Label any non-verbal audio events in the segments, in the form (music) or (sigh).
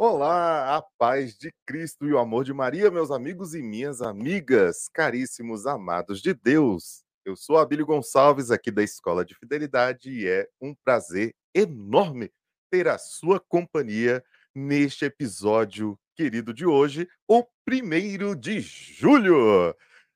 Olá, a paz de Cristo e o amor de Maria, meus amigos e minhas amigas, caríssimos amados de Deus. Eu sou Abílio Gonçalves, aqui da Escola de Fidelidade, e é um prazer enorme ter a sua companhia neste episódio querido de hoje, o primeiro de julho.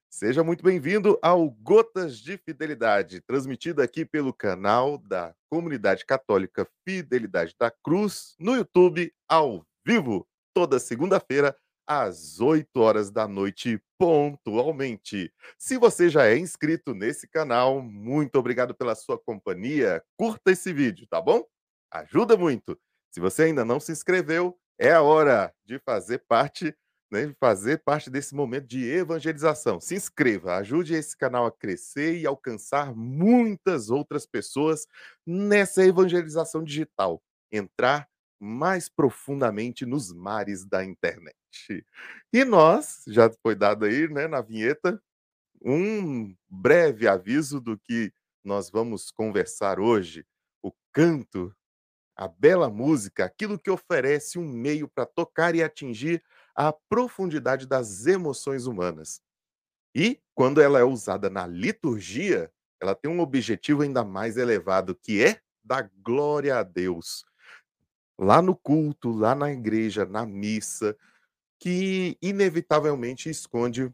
Seja muito bem-vindo ao Gotas de Fidelidade, transmitido aqui pelo canal da Comunidade Católica Fidelidade da Cruz, no YouTube, ao vivo, toda segunda-feira, às 8 horas da noite, pontualmente. Se você já é inscrito nesse canal, muito obrigado pela sua companhia. Curta esse vídeo, tá bom? Ajuda muito. Se você ainda não se inscreveu, é a hora de fazer parte, né, fazer parte desse momento de evangelização. Se inscreva, ajude esse canal a crescer e alcançar muitas outras pessoas nessa evangelização digital. Entrar mais profundamente nos mares da internet. E nós, já foi dado aí, né, na vinheta, um breve aviso do que nós vamos conversar hoje. O canto, a bela música, aquilo que oferece um meio para tocar e atingir a profundidade das emoções humanas. E, quando ela é usada na liturgia, ela tem um objetivo ainda mais elevado, que é dar glória a Deus lá no culto, lá na igreja, na missa, que inevitavelmente esconde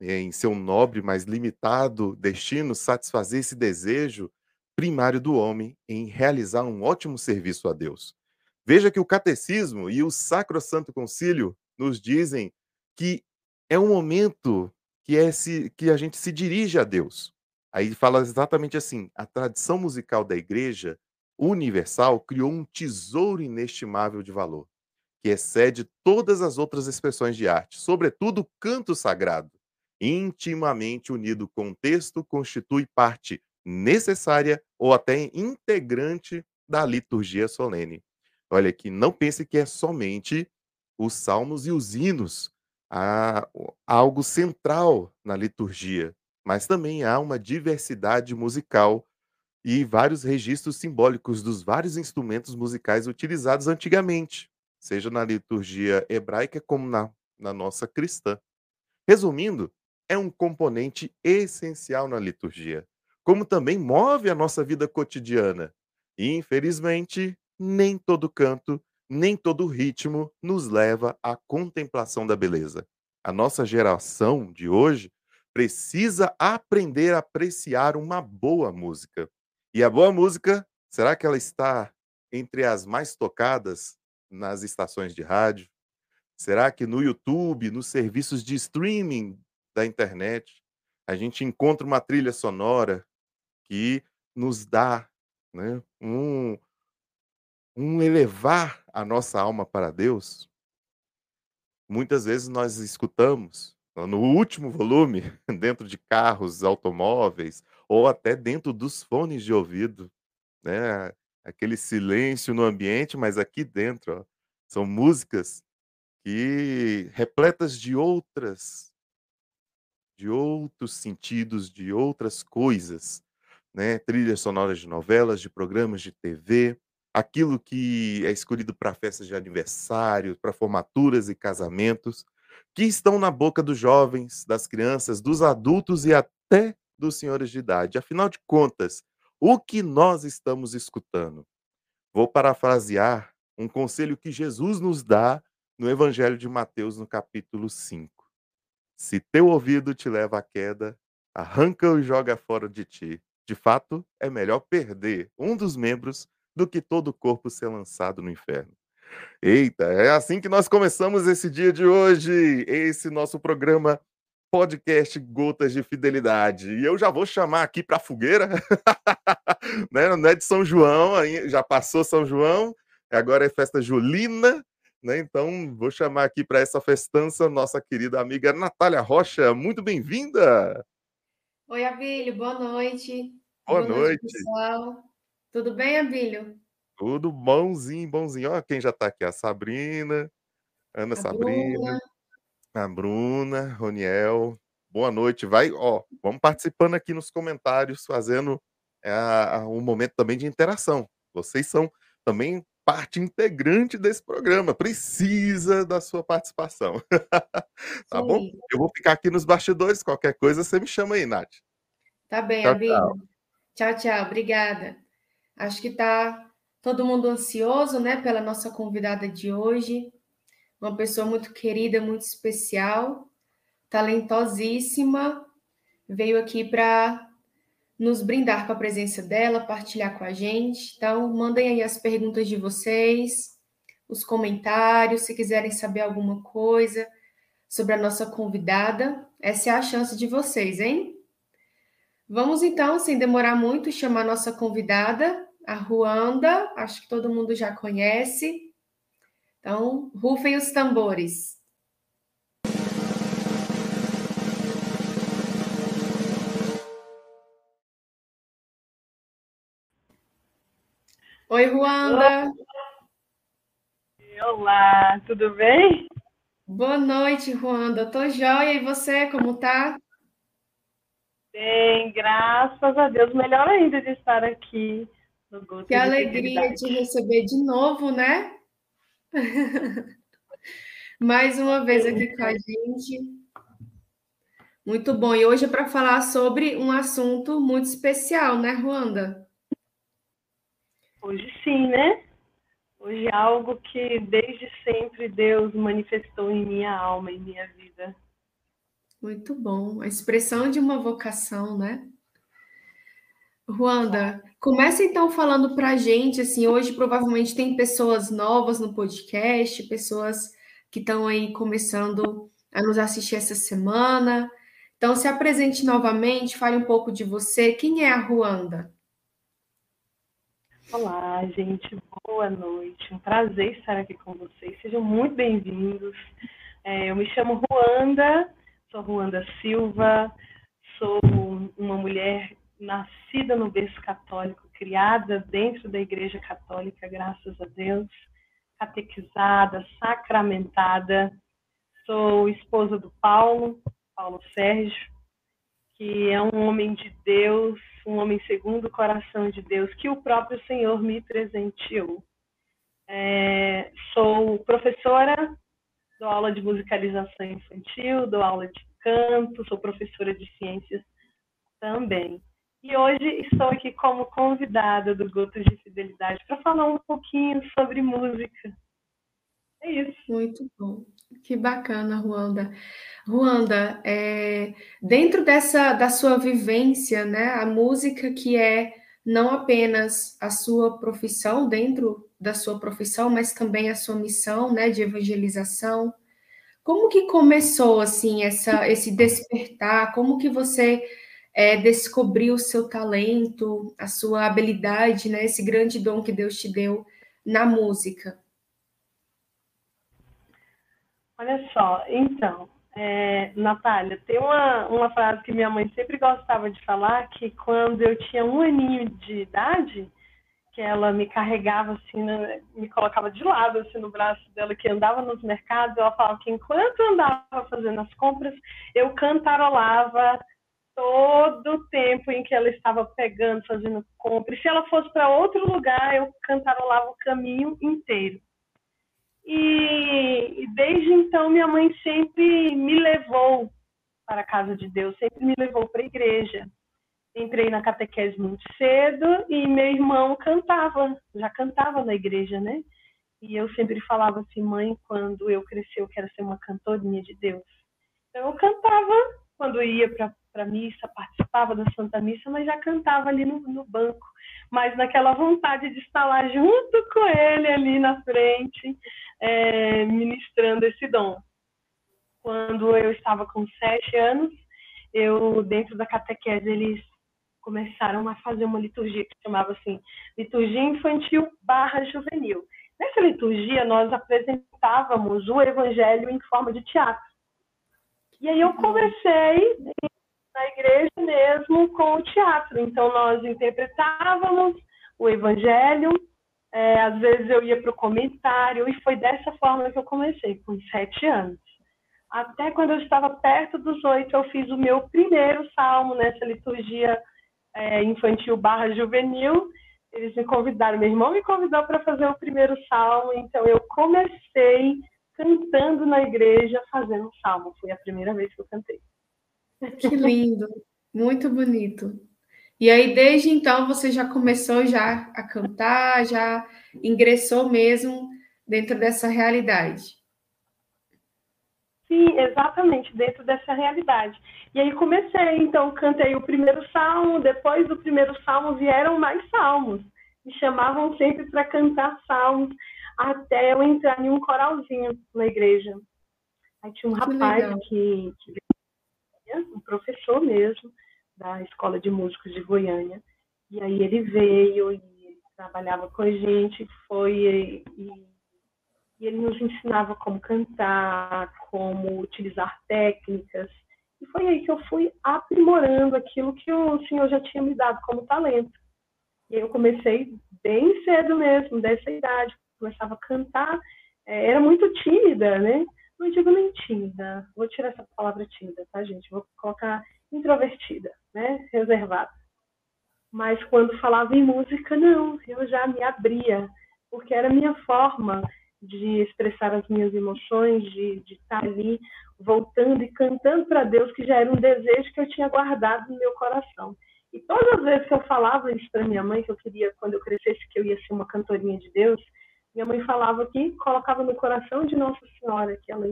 em seu nobre, mas limitado destino satisfazer esse desejo primário do homem em realizar um ótimo serviço a Deus. Veja que o catecismo e o Sacro Santo Concílio nos dizem que é um momento que é se, que a gente se dirige a Deus. Aí fala exatamente assim: a tradição musical da igreja universal criou um tesouro inestimável de valor, que excede todas as outras expressões de arte, sobretudo o canto sagrado. Intimamente unido com o texto, constitui parte necessária ou até integrante da liturgia solene. Olha aqui, não pense que é somente os salmos e os hinos, há algo central na liturgia, mas também há uma diversidade musical e vários registros simbólicos dos vários instrumentos musicais utilizados antigamente, seja na liturgia hebraica como na, na nossa cristã. Resumindo, é um componente essencial na liturgia, como também move a nossa vida cotidiana. E, infelizmente, nem todo canto, nem todo ritmo nos leva à contemplação da beleza. A nossa geração de hoje precisa aprender a apreciar uma boa música. E a boa música, será que ela está entre as mais tocadas nas estações de rádio? Será que no YouTube, nos serviços de streaming da internet, a gente encontra uma trilha sonora que nos dá né, um, um elevar a nossa alma para Deus? Muitas vezes nós escutamos no último volume, (laughs) dentro de carros, automóveis, ou até dentro dos fones de ouvido, né? Aquele silêncio no ambiente, mas aqui dentro, ó, são músicas que repletas de outras de outros sentidos, de outras coisas, né? Trilhas sonoras de novelas, de programas de TV, aquilo que é escolhido para festas de aniversário, para formaturas e casamentos, que estão na boca dos jovens, das crianças, dos adultos e até dos senhores de idade. Afinal de contas, o que nós estamos escutando? Vou parafrasear um conselho que Jesus nos dá no Evangelho de Mateus, no capítulo 5. Se teu ouvido te leva à queda, arranca-o e joga fora de ti. De fato, é melhor perder um dos membros do que todo o corpo ser lançado no inferno. Eita, é assim que nós começamos esse dia de hoje, esse nosso programa podcast Gotas de Fidelidade. E eu já vou chamar aqui para a fogueira, (laughs) né? Não é de São João, já passou São João, agora é festa julina, né? Então vou chamar aqui para essa festança nossa querida amiga Natália Rocha. Muito bem-vinda! Oi, Abílio, boa noite. Boa, boa noite. noite, pessoal. Tudo bem, Abílio? Tudo bonzinho, bonzinho. Ó, quem já está aqui, a Sabrina, Ana a Sabrina. Bruna a Bruna, Roniel, boa noite. Vai, ó, vamos participando aqui nos comentários, fazendo é, um momento também de interação. Vocês são também parte integrante desse programa, precisa da sua participação. (laughs) tá bom? Sim. Eu vou ficar aqui nos bastidores, qualquer coisa você me chama aí, Nath. Tá bem, Tchau, Abílio. tchau. Tchau, tchau. Obrigada. Acho que tá todo mundo ansioso, né, pela nossa convidada de hoje. Uma pessoa muito querida, muito especial, talentosíssima. Veio aqui para nos brindar com a presença dela, partilhar com a gente. Então, mandem aí as perguntas de vocês, os comentários, se quiserem saber alguma coisa sobre a nossa convidada. Essa é a chance de vocês, hein? Vamos então, sem demorar muito, chamar a nossa convidada, a Ruanda. Acho que todo mundo já conhece. Então, rufem os tambores. Oi, Ruanda. Olá, tudo bem? Boa noite, Ruanda. Tô joia. E você, como tá? Bem, graças a Deus. Melhor ainda de estar aqui no Gosto Que alegria te receber de novo, né? (laughs) Mais uma vez aqui com a gente. Muito bom. E hoje é para falar sobre um assunto muito especial, né, Ruanda? Hoje sim, né? Hoje é algo que desde sempre Deus manifestou em minha alma, em minha vida. Muito bom. A expressão de uma vocação, né? Ruanda, começa então falando para a gente, assim, hoje provavelmente tem pessoas novas no podcast, pessoas que estão aí começando a nos assistir essa semana. Então, se apresente novamente, fale um pouco de você. Quem é a Ruanda? Olá, gente. Boa noite. Um prazer estar aqui com vocês. Sejam muito bem-vindos. É, eu me chamo Ruanda, sou Ruanda Silva, sou uma mulher nascida no berço católico, criada dentro da Igreja Católica, graças a Deus, catequizada, sacramentada. Sou esposa do Paulo, Paulo Sérgio, que é um homem de Deus, um homem segundo o coração de Deus, que o próprio Senhor me presenteou. É, sou professora, dou aula de musicalização infantil, dou aula de canto, sou professora de ciências também. E hoje estou aqui como convidada do Gotas de Fidelidade para falar um pouquinho sobre música. É isso. Muito bom. Que bacana, Ruanda. Ruanda, é, dentro dessa da sua vivência, né, a música que é não apenas a sua profissão dentro da sua profissão, mas também a sua missão, né, de evangelização. Como que começou assim essa esse despertar? Como que você é, descobriu o seu talento, a sua habilidade, né, esse grande dom que Deus te deu na música? Olha só, então, é, Natália, tem uma, uma frase que minha mãe sempre gostava de falar, que quando eu tinha um aninho de idade, que ela me carregava assim, né, me colocava de lado assim no braço dela, que andava nos mercados, ela falava que enquanto andava fazendo as compras, eu cantarolava todo o tempo em que ela estava pegando, fazendo compra. E se ela fosse para outro lugar, eu cantarolava o caminho inteiro. E, e, desde então minha mãe sempre me levou para a casa de Deus, sempre me levou para a igreja. Entrei na catequese muito cedo e meu irmão cantava, já cantava na igreja, né? E eu sempre falava assim, mãe, quando eu crescer eu quero ser uma cantorinha de Deus. Então eu cantava quando ia para a missa, participava da Santa Missa, mas já cantava ali no, no banco. Mas naquela vontade de estar lá junto com ele ali na frente, é, ministrando esse dom. Quando eu estava com sete anos, eu dentro da catequese eles começaram a fazer uma liturgia que chamava assim liturgia infantil barra juvenil. Nessa liturgia nós apresentávamos o Evangelho em forma de teatro. E aí eu comecei na igreja mesmo com o teatro. Então nós interpretávamos o Evangelho é, às vezes eu ia para o comentário e foi dessa forma que eu comecei, com sete anos. Até quando eu estava perto dos oito, eu fiz o meu primeiro salmo nessa liturgia é, infantil barra juvenil, eles me convidaram, meu irmão me convidou para fazer o primeiro salmo, então eu comecei cantando na igreja, fazendo salmo. Foi a primeira vez que eu cantei. (laughs) Que (laughs) lindo, muito bonito. E aí, desde então, você já começou já a cantar, já ingressou mesmo dentro dessa realidade. Sim, exatamente, dentro dessa realidade. E aí comecei, então cantei o primeiro salmo, depois do primeiro salmo vieram mais salmos. Me chamavam sempre para cantar salmos, até eu entrar em um coralzinho na igreja. Aí tinha um que rapaz que, que um professor mesmo, da Escola de Músicos de Goiânia. E aí ele veio e trabalhava com a gente, foi e, e ele nos ensinava como cantar, como utilizar técnicas. E foi aí que eu fui aprimorando aquilo que o Senhor já tinha me dado como talento. E eu comecei bem cedo mesmo, dessa idade, começava a cantar. É, era muito tímida, né? Não digo nem tímida, vou tirar essa palavra tímida, tá, gente? Vou colocar introvertida, né? Reservada. Mas quando falava em música, não, eu já me abria, porque era a minha forma de expressar as minhas emoções, de, de estar ali voltando e cantando para Deus, que já era um desejo que eu tinha guardado no meu coração. E todas as vezes que eu falava isso para minha mãe, que eu queria, quando eu crescesse, que eu ia ser uma cantorinha de Deus, minha mãe falava que colocava no coração de Nossa Senhora, que ela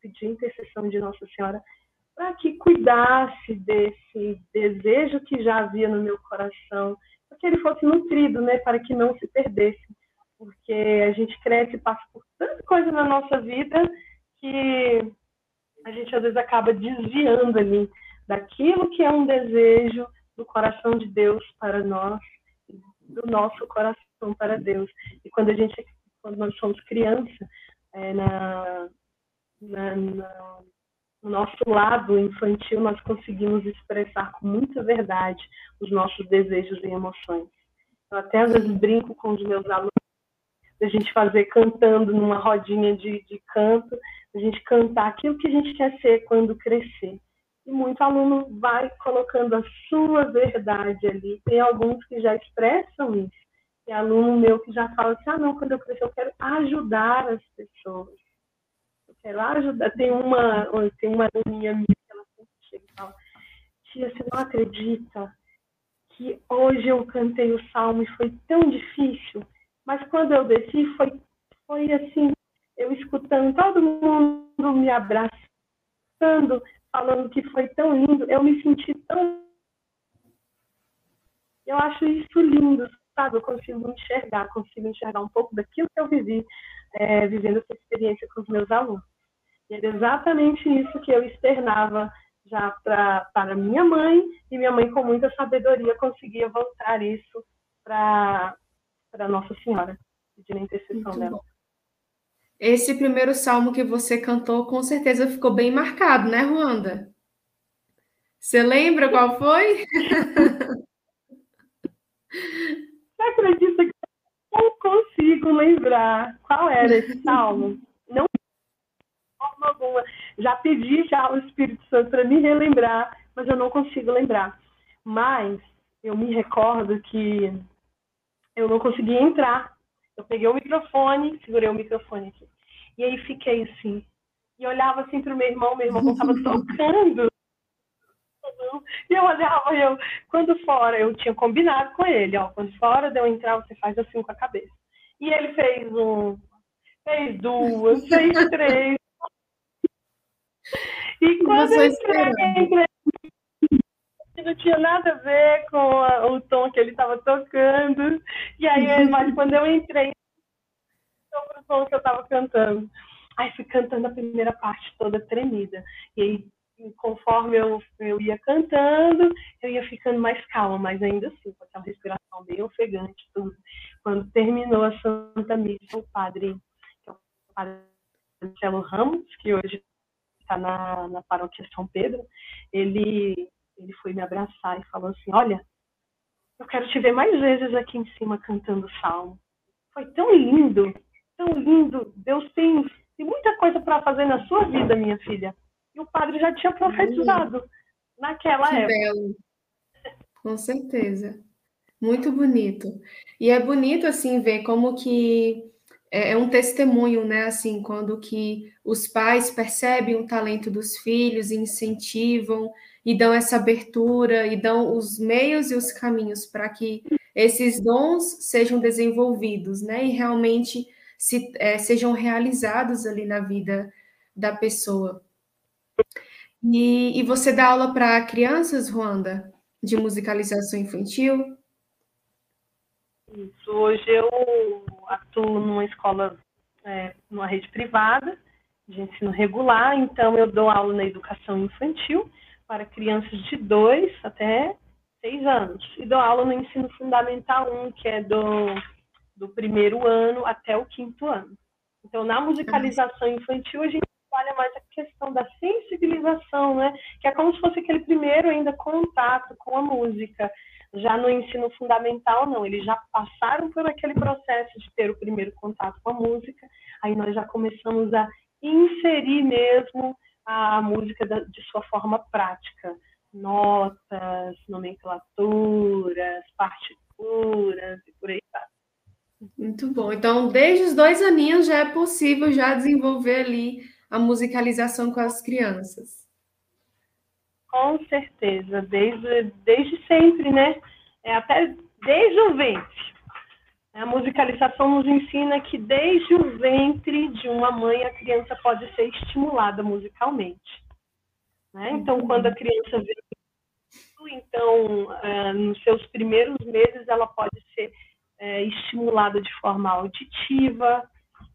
pedia intercessão de Nossa Senhora, para que cuidasse desse desejo que já havia no meu coração, para que ele fosse nutrido, né, para que não se perdesse porque a gente cresce e passa por tanta coisa na nossa vida que a gente às vezes acaba desviando ali daquilo que é um desejo do coração de Deus para nós, do nosso coração para Deus. E quando a gente, quando nós somos criança, é, na, na, na, no nosso lado infantil, nós conseguimos expressar com muita verdade os nossos desejos e emoções. Eu até às vezes brinco com os meus alunos a gente fazer cantando numa rodinha de, de canto, a gente cantar aquilo que a gente quer ser quando crescer. E muito aluno vai colocando a sua verdade ali. Tem alguns que já expressam isso. Tem aluno meu que já fala assim, ah, não, quando eu crescer eu quero ajudar as pessoas. Eu quero ajudar. Tem uma, tem uma aluninha minha que ela sempre chega e fala, tia, você não acredita que hoje eu cantei o salmo e foi tão difícil? Mas quando eu desci, foi, foi assim, eu escutando todo mundo me abraçando, falando que foi tão lindo, eu me senti tão. Eu acho isso lindo, sabe? Eu consigo enxergar, consigo enxergar um pouco daquilo que eu vivi, é, vivendo essa experiência com os meus alunos. E era exatamente isso que eu externava já pra, para minha mãe, e minha mãe, com muita sabedoria, conseguia voltar isso para Nossa Senhora, pedindo a intercessão dela. Bom. Esse primeiro salmo que você cantou, com certeza ficou bem marcado, né, Ruanda? Você lembra qual foi? (laughs) Você acredita que eu não consigo lembrar qual era esse (laughs) salmo? Não forma alguma. Já pedi já ao Espírito Santo para me relembrar, mas eu não consigo lembrar. Mas eu me recordo que eu não conseguia entrar. Eu peguei o microfone, segurei o microfone aqui. E aí fiquei assim. E olhava assim para o meu irmão, meu irmão estava (laughs) tocando. E eu olhava, eu, quando fora, eu tinha combinado com ele, ó, quando fora de eu entrar, você faz assim com a cabeça. E ele fez um, fez duas, (laughs) fez três. E quando eu entrei, entrei que não tinha nada a ver com a, o tom que ele estava tocando. E aí, (laughs) mas quando eu entrei sobre o tom que eu estava cantando, aí fui cantando a primeira parte toda tremida. E aí, conforme eu, eu ia cantando, eu ia ficando mais calma, mas ainda assim, com aquela respiração bem ofegante, tudo. Quando terminou a Santa Missa, o padre, é o padre Marcelo Ramos, que hoje está na, na paróquia São Pedro, ele ele foi me abraçar e falou assim: Olha, eu quero te ver mais vezes aqui em cima cantando salmo. Foi tão lindo, tão lindo. Deus tem, tem muita coisa para fazer na sua vida, minha filha. E o padre já tinha profetizado naquela que época. Belo. Com certeza. Muito bonito. E é bonito assim ver como que é, é um testemunho, né? Assim, quando que os pais percebem o talento dos filhos, incentivam e dão essa abertura e dão os meios e os caminhos para que esses dons sejam desenvolvidos, né? E realmente se, é, sejam realizados ali na vida da pessoa. E, e você dá aula para crianças, Ruanda, de musicalização infantil? Isso. Hoje eu atuo numa escola, é, numa rede privada de ensino regular, então eu dou aula na educação infantil para crianças de 2 até 6 anos. E dou aula no ensino fundamental 1, que é do, do primeiro ano até o quinto ano. Então, na musicalização infantil, a gente trabalha mais a questão da sensibilização, né? Que é como se fosse aquele primeiro ainda contato com a música. Já no ensino fundamental, não, eles já passaram por aquele processo de ter o primeiro contato com a música, aí nós já começamos a inserir mesmo a música de sua forma prática. Notas, nomenclaturas, partituras e por aí vai. Muito bom. Então, desde os dois aninhos já é possível já desenvolver ali a musicalização com as crianças. Com certeza, desde, desde sempre, né? É, até desde o ventre. A musicalização nos ensina que desde o ventre de uma mãe a criança pode ser estimulada musicalmente. Né? Então, uhum. quando a criança vê então, é, nos seus primeiros meses, ela pode ser é, estimulada de forma auditiva.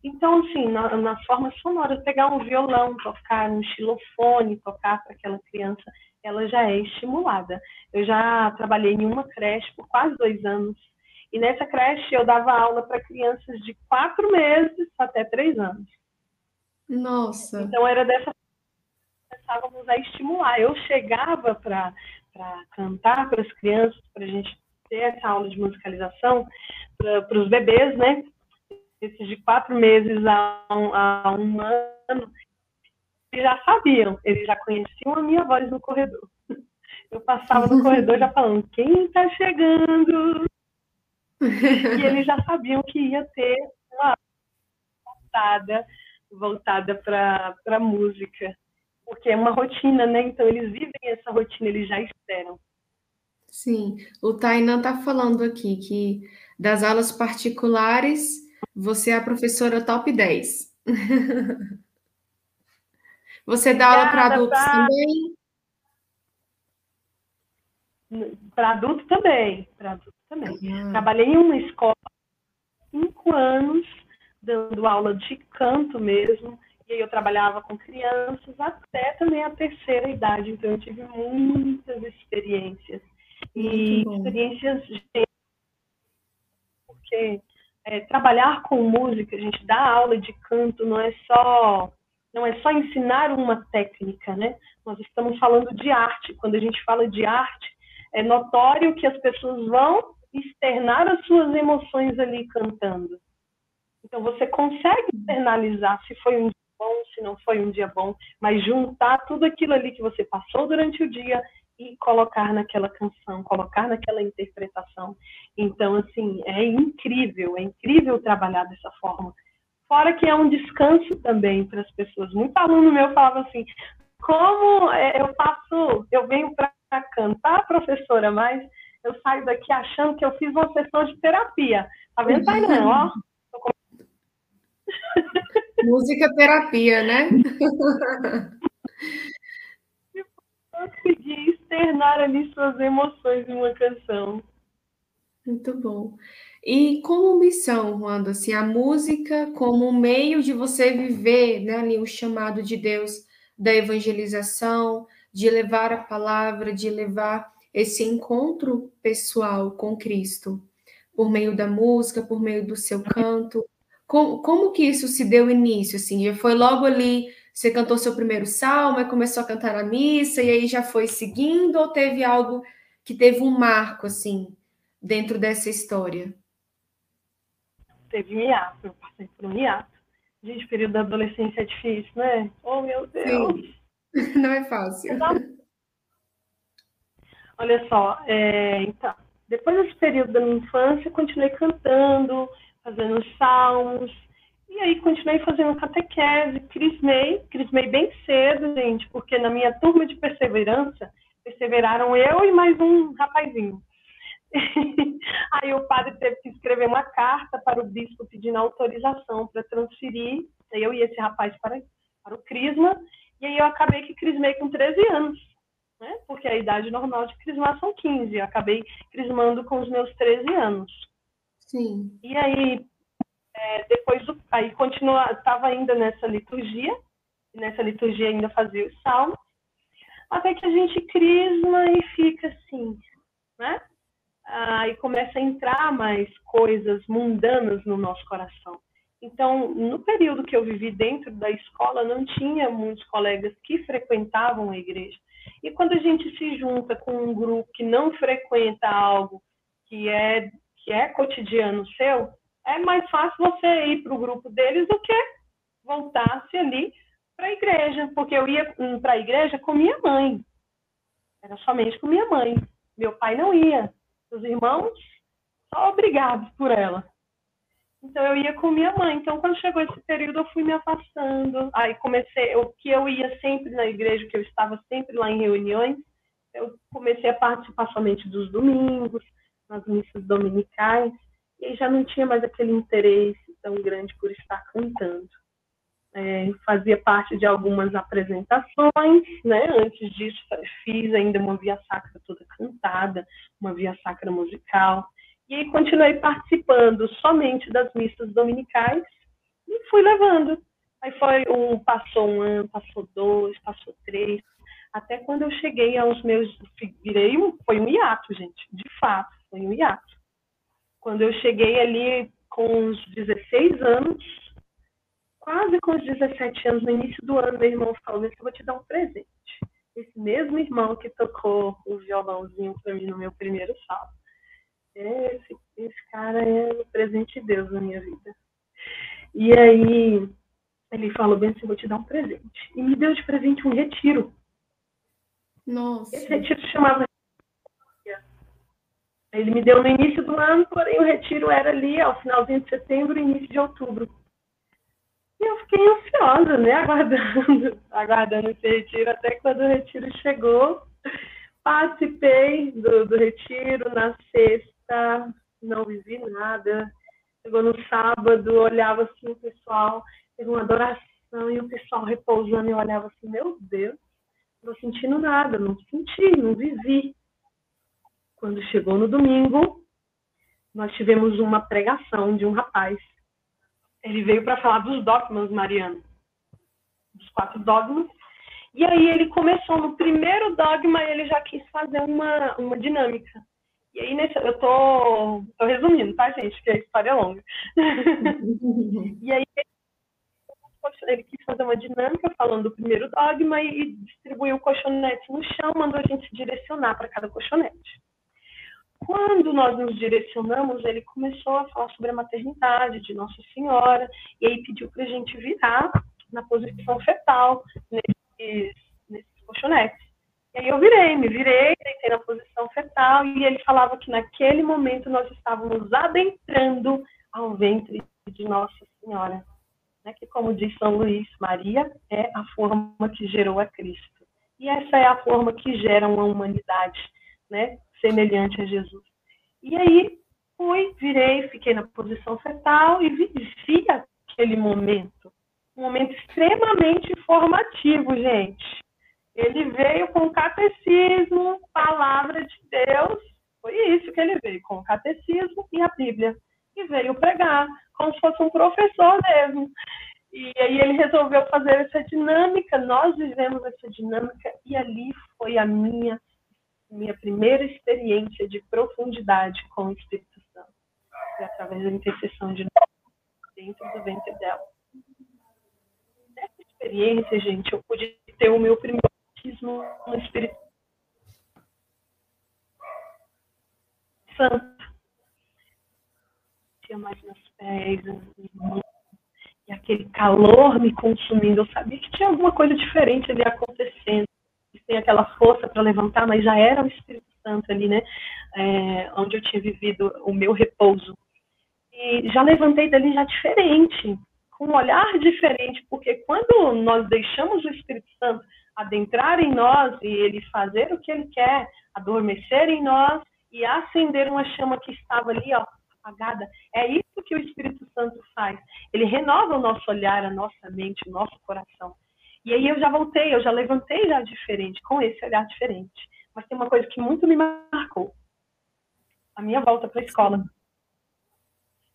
Então, assim, na, na forma sonora, pegar um violão, tocar um xilofone, tocar para aquela criança ela já é estimulada. Eu já trabalhei em uma creche por quase dois anos. E nessa creche eu dava aula para crianças de quatro meses até três anos. Nossa! Então era dessa começávamos a estimular. Eu chegava para cantar para as crianças, para a gente ter essa aula de musicalização, para os bebês, né? Esses de quatro meses a um, a um ano, eles já sabiam, eles já conheciam a minha voz no corredor. Eu passava no corredor já falando, quem está chegando? E eles já sabiam que ia ter uma voltada, voltada para música. Porque é uma rotina, né? Então eles vivem essa rotina, eles já esperam. Sim, o Tainan está falando aqui que das aulas particulares, você é a professora top 10. (laughs) Você dá aula para adultos pra... também? Para adulto também, para adulto também. Ah. Trabalhei em uma escola cinco anos dando aula de canto mesmo, e aí eu trabalhava com crianças até também a terceira idade, então eu tive muitas experiências. E experiências porque é, trabalhar com música, a gente dá aula de canto, não é só não é só ensinar uma técnica, né? Nós estamos falando de arte. Quando a gente fala de arte, é notório que as pessoas vão externar as suas emoções ali cantando. Então você consegue externalizar se foi um dia bom, se não foi um dia bom, mas juntar tudo aquilo ali que você passou durante o dia e colocar naquela canção, colocar naquela interpretação. Então, assim, é incrível, é incrível trabalhar dessa forma. Fora que é um descanso também para as pessoas. Muito aluno meu falava assim: como é, eu faço, eu venho para cantar, professora, mas eu saio daqui achando que eu fiz uma sessão de terapia. Tá vendo, não, ó? Música terapia, né? (laughs) Conseguir externar ali suas emoções em uma canção. Muito bom. E como missão, Wanda, assim, a música como um meio de você viver né, ali o chamado de Deus da evangelização, de levar a palavra, de levar esse encontro pessoal com Cristo, por meio da música, por meio do seu canto. Como, como que isso se deu início? Assim, já foi logo ali, você cantou seu primeiro salmo, começou a cantar a missa, e aí já foi seguindo, ou teve algo que teve um marco, assim, dentro dessa história? teve um hiato, eu passei por um hiato. Gente, período da adolescência é difícil, né? Oh, meu Deus! Sim. (laughs) Não é fácil. Olha só, é, então, Depois desse período da minha infância, continuei cantando, fazendo salmos, e aí continuei fazendo catequese, crismei, crismei bem cedo, gente, porque na minha turma de perseverança, perseveraram eu e mais um rapazinho. (laughs) aí o padre teve que escrever uma carta para o bispo pedindo autorização para transferir eu e esse rapaz para, para o crisma, e aí eu acabei que crismei com 13 anos, né? Porque a idade normal de crismar são 15. Eu acabei crismando com os meus 13 anos. Sim. E aí, é, depois do, aí continua, estava ainda nessa liturgia, nessa liturgia ainda fazia os salmos, até que a gente crisma e fica assim, né? Aí começa a entrar mais coisas mundanas no nosso coração. Então, no período que eu vivi dentro da escola, não tinha muitos colegas que frequentavam a igreja. E quando a gente se junta com um grupo que não frequenta algo que é, que é cotidiano seu, é mais fácil você ir para o grupo deles do que voltar-se ali para a igreja. Porque eu ia para a igreja com minha mãe. Era somente com minha mãe. Meu pai não ia. Os irmãos, só obrigados por ela. Então eu ia com minha mãe. Então quando chegou esse período eu fui me afastando. Aí comecei, o que eu ia sempre na igreja, que eu estava sempre lá em reuniões, eu comecei a participar somente dos domingos, nas missas dominicais, e já não tinha mais aquele interesse tão grande por estar cantando. É, fazia parte de algumas apresentações, né? Antes disso, fiz ainda uma via sacra toda cantada, uma via sacra musical. E continuei participando somente das missas dominicais e fui levando. Aí foi um, passou um ano, passou dois, passou três, até quando eu cheguei aos meus, virei um, foi um hiato, gente, de fato, foi um hiato. Quando eu cheguei ali com uns 16 anos, quase com os 17 anos, no início do ano, meu irmão falou, eu vou te dar um presente. Esse mesmo irmão que tocou o violãozinho para mim no meu primeiro salto esse, esse cara é o presente de Deus na minha vida. E aí ele falou bem assim, vou te dar um presente. E me deu de presente um retiro. Nossa. Esse retiro chamava ele me deu no início do ano, porém o retiro era ali ao finalzinho de setembro início de outubro. E eu fiquei ansiosa, né, (laughs) aguardando, aguardando esse retiro, até quando o retiro chegou, participei do, do retiro na sexta não vivi nada. Chegou no sábado, olhava assim o pessoal, teve uma adoração e o pessoal repousando e olhava assim, meu Deus, não tô sentindo nada, não senti, não vivi. Quando chegou no domingo, nós tivemos uma pregação de um rapaz. Ele veio para falar dos dogmas, Mariana, dos quatro dogmas. E aí ele começou no primeiro dogma, ele já quis fazer uma, uma dinâmica. E aí, nesse, eu tô, tô resumindo, tá, gente? Porque a história é longa. (laughs) e aí, ele quis fazer uma dinâmica falando do primeiro dogma e distribuiu colchonetes no chão, mandou a gente direcionar para cada colchonete. Quando nós nos direcionamos, ele começou a falar sobre a maternidade de Nossa Senhora, e aí pediu para a gente virar na posição fetal nesses, nesses colchonetes. E aí eu virei, me virei, deitei na posição fetal e ele falava que naquele momento nós estávamos adentrando ao ventre de Nossa Senhora. Né? Que, como diz São Luís, Maria é a forma que gerou a Cristo. E essa é a forma que gera uma humanidade né? Semelhante a Jesus. E aí fui, virei, fiquei na posição fetal e vivi aquele momento. Um momento extremamente informativo, gente ele veio com o catecismo, palavra de Deus. Foi isso que ele veio, com o catecismo e a Bíblia. E veio pregar, como se fosse um professor mesmo. E aí ele resolveu fazer essa dinâmica, nós vivemos essa dinâmica, e ali foi a minha, minha primeira experiência de profundidade com o Espírito Santo. Foi através da intercessão de Deus dentro do ventre dela. Nessa experiência, gente, eu pude ter o meu primeiro batismo no Espírito Santo. Tinha mais nos pés, e aquele calor me consumindo. Eu sabia que tinha alguma coisa diferente ali acontecendo. Tem aquela força para levantar, mas já era o Espírito Santo ali, né? é, onde eu tinha vivido o meu repouso. E já levantei dali já diferente, com um olhar diferente, porque quando nós deixamos o Espírito Santo adentrar em nós e ele fazer o que ele quer, adormecer em nós e acender uma chama que estava ali, ó, apagada. É isso que o Espírito Santo faz. Ele renova o nosso olhar, a nossa mente, o nosso coração. E aí eu já voltei, eu já levantei já diferente, com esse olhar diferente. Mas tem uma coisa que muito me marcou. A minha volta para a escola.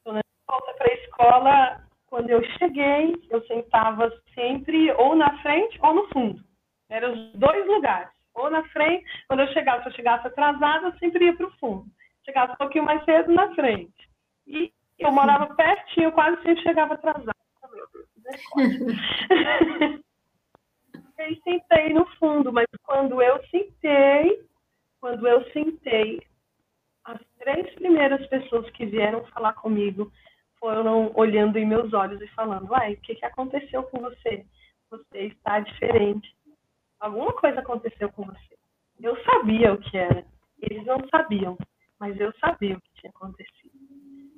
Então, na volta para a escola, quando eu cheguei, eu sentava sempre ou na frente ou no fundo. Eram os dois lugares. Ou na frente, quando eu chegava, se eu chegasse atrasada, eu sempre ia para o fundo. Chegasse um pouquinho mais cedo, na frente. E eu morava pertinho, quase sempre chegava atrasada. e (laughs) sentei no fundo, mas quando eu sentei, quando eu sentei, as três primeiras pessoas que vieram falar comigo foram olhando em meus olhos e falando: Uai, o que, que aconteceu com você? Você está diferente. Alguma coisa aconteceu com você. Eu sabia o que era. Eles não sabiam, mas eu sabia o que tinha acontecido.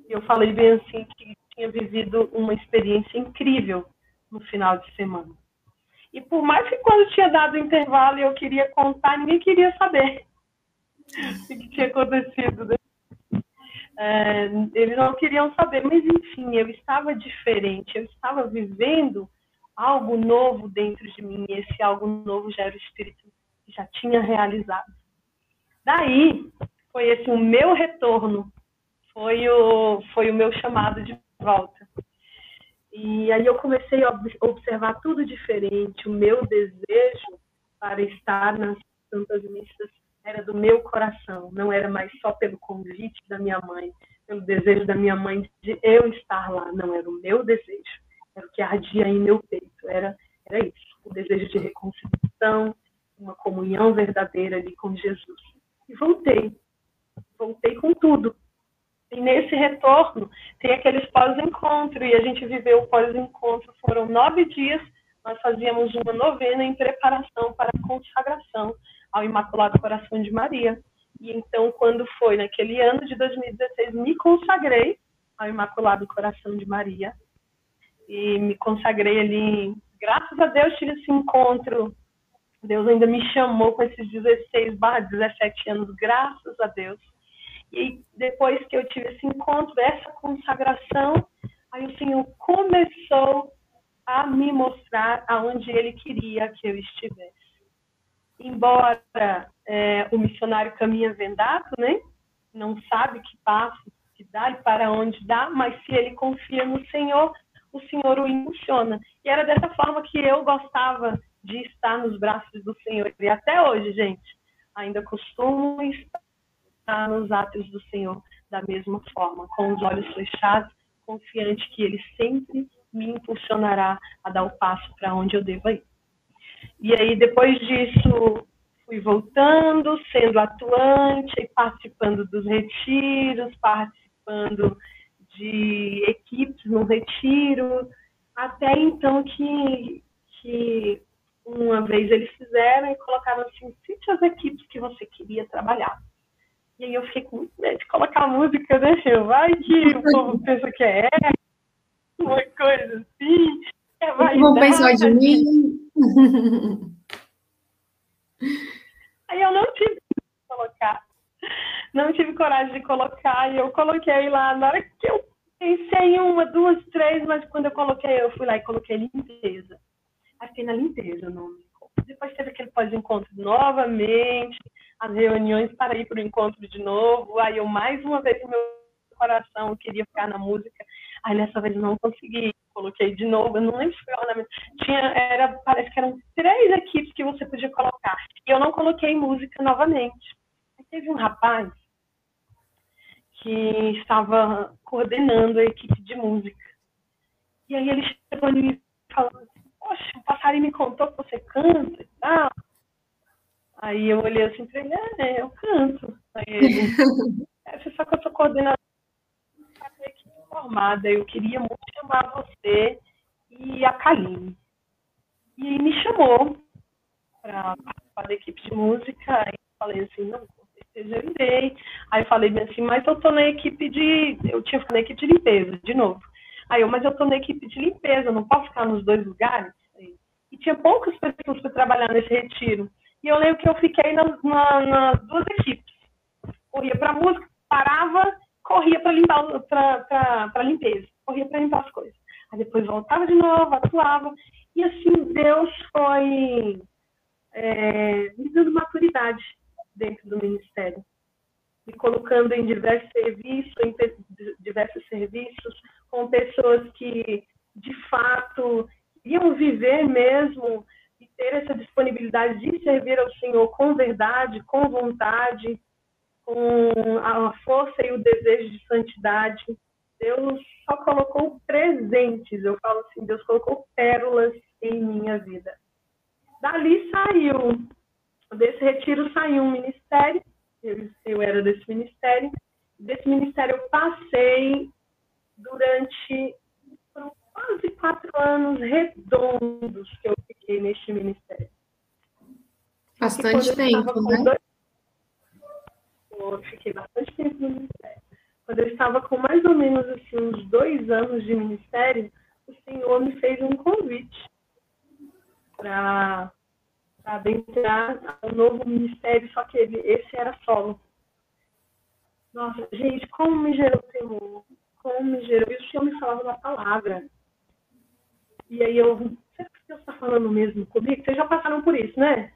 E eu falei bem assim que tinha vivido uma experiência incrível no final de semana. E por mais que quando tinha dado o intervalo e eu queria contar, ninguém queria saber (laughs) o que tinha acontecido. Né? É, eles não queriam saber, mas enfim, eu estava diferente, eu estava vivendo algo novo dentro de mim, e esse algo novo já era o Espírito que já tinha realizado. Daí, foi esse o meu retorno, foi o, foi o meu chamado de volta. E aí eu comecei a observar tudo diferente, o meu desejo para estar nas Santas Missas era do meu coração, não era mais só pelo convite da minha mãe, pelo desejo da minha mãe de eu estar lá, não era o meu desejo era o que ardia em meu peito, era, era isso, o desejo de reconciliação, uma comunhão verdadeira ali com Jesus. E voltei, voltei com tudo. E nesse retorno, tem aqueles pós-encontro, e a gente viveu o pós-encontro, foram nove dias, nós fazíamos uma novena em preparação para a consagração ao Imaculado Coração de Maria. E então, quando foi naquele ano de 2016, me consagrei ao Imaculado Coração de Maria e me consagrei ali. Graças a Deus tive esse encontro. Deus ainda me chamou com esses 16 barra 17 anos, graças a Deus. E depois que eu tive esse encontro, essa consagração, aí o Senhor começou a me mostrar aonde Ele queria que eu estivesse. Embora é, o missionário caminha vendado, né? Não sabe que passo que dá e para onde dá, mas se ele confia no Senhor, o Senhor o impulsiona. E era dessa forma que eu gostava de estar nos braços do Senhor. E até hoje, gente, ainda costumo estar nos atos do Senhor da mesma forma, com os olhos fechados, confiante que Ele sempre me impulsionará a dar o passo para onde eu devo ir. E aí, depois disso, fui voltando, sendo atuante, participando dos retiros, participando de equipes no retiro, até então que, que uma vez eles fizeram e colocaram assim, cite as equipes que você queria trabalhar. E aí eu fiquei com muito medo de colocar música, né? Vai que o povo pensa que é uma coisa assim. É Vão pensar de mim. Aí eu não tive que colocar. Não tive coragem de colocar e eu coloquei lá. Na hora que eu Pensei em uma, duas, três, mas quando eu coloquei, eu fui lá e coloquei limpeza. Aí fiquei na limpeza o nome. Depois teve aquele pós-encontro novamente, as reuniões para ir para o encontro de novo. Aí eu mais uma vez no meu coração queria ficar na música. Aí nessa vez não consegui. Coloquei de novo, eu não lembro se foi ornamento. Tinha, era, parece que eram três equipes que você podia colocar. E eu não coloquei música novamente. Aí teve um rapaz que estava coordenando a equipe de música. E aí ele chegou mim falando assim, poxa, o passarinho me contou que você canta e tal. Aí eu olhei assim para ele, é, eu canto. Aí ele, (laughs) é, só que eu sou coordenadora formada, eu queria muito chamar você e a Kaline. E aí me chamou para participar da equipe de música, e falei assim, não, com certeza eu irei. Aí eu falei bem assim, mas eu tô na equipe de. Eu tinha na equipe de limpeza, de novo. Aí eu, mas eu tô na equipe de limpeza, não posso ficar nos dois lugares? E tinha poucas pessoas para trabalhar nesse retiro. E eu lembro que eu fiquei nas, na, nas duas equipes. Corria para música, parava, corria para limpar para limpeza, corria para limpar as coisas. Aí depois voltava de novo, atuava. E assim, Deus foi é, me dando maturidade dentro do ministério. Me colocando em diversos serviços, em diversos serviços, com pessoas que, de fato, iam viver mesmo ter essa disponibilidade de servir ao Senhor com verdade, com vontade, com a força e o desejo de santidade. Deus só colocou presentes, eu falo assim, Deus colocou pérolas em minha vida. Dali saiu, desse retiro saiu um ministério, eu, era desse ministério, desse ministério eu passei durante quase quatro anos redondos que eu fiquei neste ministério. Bastante tempo, né? Dois... Eu fiquei bastante tempo no ministério. Quando eu estava com mais ou menos assim, uns dois anos de ministério, o Senhor me fez um convite para adentrar um novo ministério, só que ele, esse era solo. Nossa, gente, como me gerou temor, como me gerou. E o Senhor me falava uma palavra. E aí eu, será que Deus está falando mesmo comigo? Vocês já passaram por isso, né?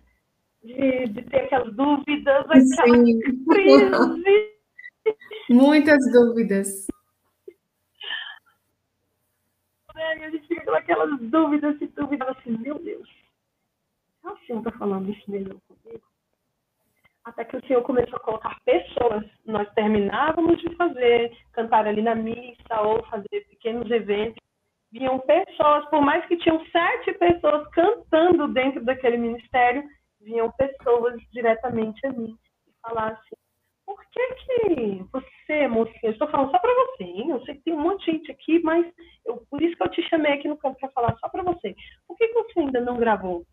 De, de ter aquelas dúvidas, aquela crise. Muitas dúvidas. É, a gente fica com aquelas dúvidas e dúvidas assim, meu Deus, o Senhor está falando isso mesmo comigo? Até que o Senhor começou a colocar pessoas. Nós terminávamos de fazer, cantar ali na missa ou fazer pequenos eventos vinham pessoas, por mais que tinham sete pessoas cantando dentro daquele ministério, vinham pessoas diretamente a mim e falar assim, por que que você, mocinha, eu estou falando só para você, hein? eu sei que tem um monte de gente aqui, mas eu, por isso que eu te chamei aqui no canto para falar só para você. Por que, que você ainda não gravou?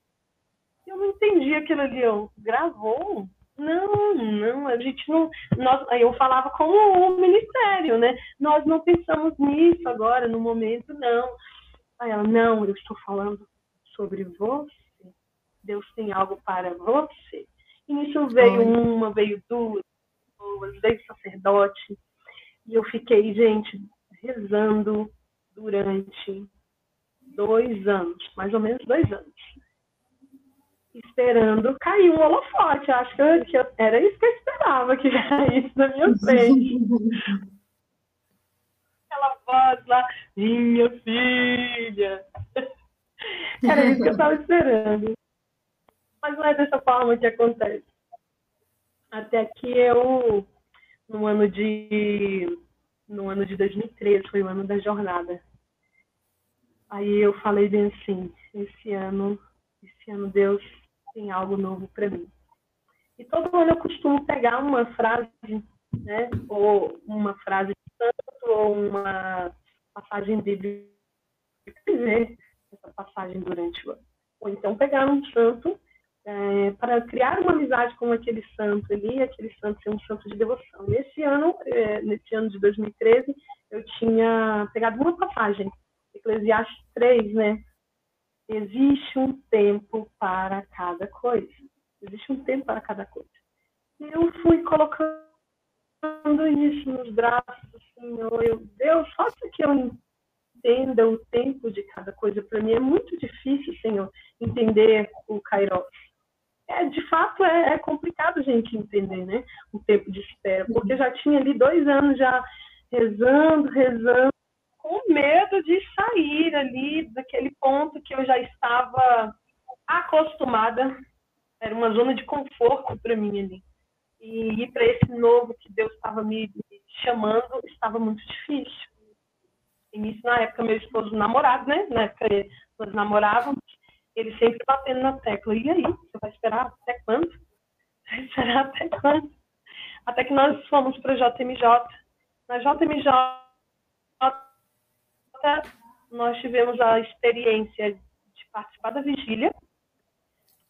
Eu não entendi aquilo ali, eu, gravou? Não, não, a gente não. Nós, aí eu falava como o ministério, né? Nós não pensamos nisso agora, no momento, não. Aí ela, não, eu estou falando sobre você. Deus tem algo para você. E nisso veio uma, veio duas pessoas, veio sacerdote. E eu fiquei, gente, rezando durante dois anos, mais ou menos dois anos esperando cair um holofote. Acho que, eu, que eu, era isso que eu esperava que caísse na minha frente. Aquela voz lá, minha filha. Era isso que eu estava esperando. Mas não é dessa forma que acontece. Até que eu, no ano de, no ano de 2013, foi o ano da jornada. Aí eu falei bem assim, esse ano, esse ano Deus tem algo novo para mim. E todo ano eu costumo pegar uma frase, né, ou uma frase de santo, ou uma passagem bíblica, dizer essa passagem durante o ano. Ou então pegar um santo é, para criar uma amizade com aquele santo ali, aquele santo ser um santo de devoção. Nesse ano, é, nesse ano de 2013, eu tinha pegado uma passagem, Eclesiastes 3, né, existe um tempo para cada coisa. Existe um tempo para cada coisa. E eu fui colocando isso nos braços do Senhor. Eu, Deus, faça que eu entenda o tempo de cada coisa. Para mim é muito difícil, Senhor, entender o Kairos. É, de fato, é, é complicado a gente entender, né? O tempo de espera. Porque eu já tinha ali dois anos já rezando, rezando, com medo de sair ali daquele ponto que eu já estava acostumada, era uma zona de conforto para mim ali. E ir para esse novo que Deus estava me chamando estava muito difícil. Início, na época, meu esposo namorado, né? Na época nós namorávamos, ele sempre batendo na tecla. E aí? Você vai esperar até quando? (laughs) Vai esperar até quando? Até que nós fomos para a JMJ. Na JMJ, nós tivemos a experiência de participar da vigília.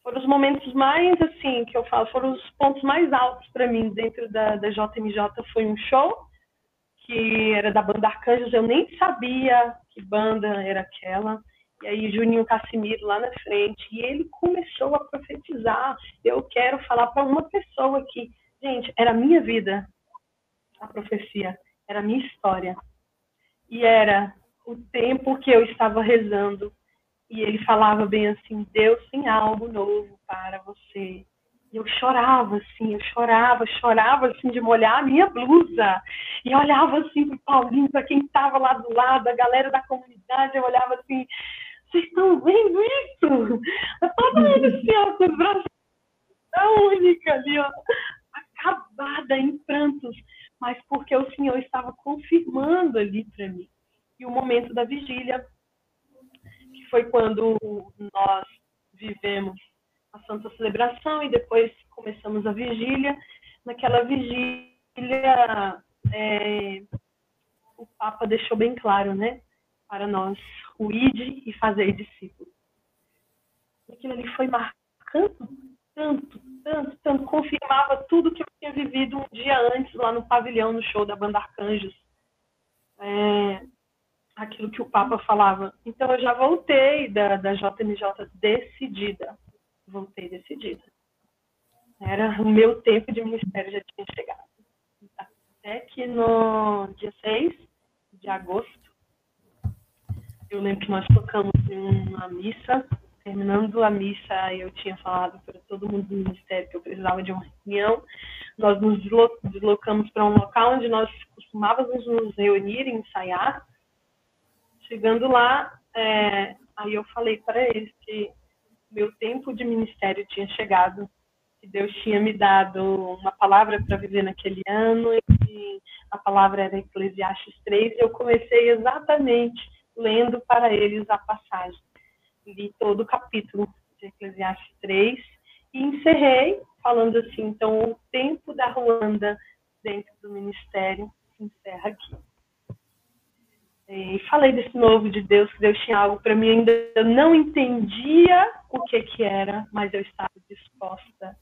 foram os momentos mais, assim, que eu falo, foram os pontos mais altos para mim dentro da, da JMJ. Foi um show que era da banda Arcanjos, eu nem sabia que banda era aquela. E aí Juninho Cassimiro lá na frente, e ele começou a profetizar. Eu quero falar para uma pessoa que, gente, era a minha vida a profecia, era a minha história. E era o tempo que eu estava rezando. E ele falava bem assim: Deus tem algo novo para você. E eu chorava, assim, eu chorava, chorava, assim, de molhar a minha blusa. E olhava, assim, para o Paulinho, para quem estava lá do lado, a galera da comunidade, eu olhava assim, vocês estão vendo isso? Todo mundo assim, ó, com os braços tão única ali, ó, acabada em prantos, mas porque o Senhor estava confirmando ali para mim. E o momento da vigília, que foi quando nós vivemos a Santa Celebração e depois começamos a vigília. Naquela vigília, é, o Papa deixou bem claro, né, para nós, o ide e fazer discípulos. Aquilo ali foi marcando tanto, tanto, tanto, confirmava tudo que eu tinha vivido um dia antes lá no pavilhão, no show da banda Arcanjos. É, aquilo que o Papa falava. Então eu já voltei da, da JMJ decidida voltei decidida. Era o meu tempo de ministério já tinha chegado. Até que no dia 6 de agosto, eu lembro que nós tocamos em uma missa. Terminando a missa, eu tinha falado para todo mundo do ministério que eu precisava de uma reunião. Nós nos deslocamos para um local onde nós costumávamos nos reunir e ensaiar. Chegando lá, é, aí eu falei para eles que meu tempo de ministério tinha chegado, que Deus tinha me dado uma palavra para viver naquele ano, e a palavra era Eclesiastes 3, e eu comecei exatamente lendo para eles a passagem. Li todo o capítulo de Eclesiastes 3 e encerrei falando assim: então, o tempo da Ruanda dentro do ministério se encerra aqui. E falei desse novo de Deus, que Deus tinha algo para mim, ainda eu não entendia o que que era, mas eu estava disposta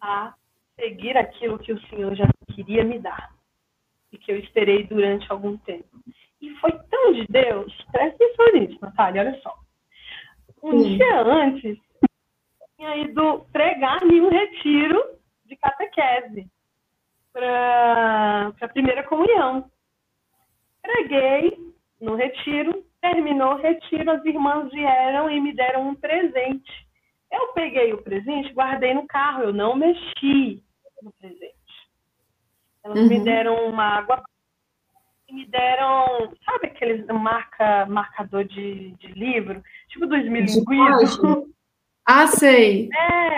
a seguir aquilo que o Senhor já queria me dar e que eu esperei durante algum tempo. E foi tão de Deus, presta atenção nisso, Natália, olha só. Um Sim. dia antes, tinha ido pregar em um retiro de catequese para a primeira comunhão. Preguei no retiro. Terminou o retiro, as irmãs vieram e me deram um presente. Eu peguei o presente, guardei no carro, eu não mexi no presente. Elas uhum. me deram uma água e me deram, sabe aqueles marca, marcador de, de livro? Tipo do esmilinguido. Ah, sei. É,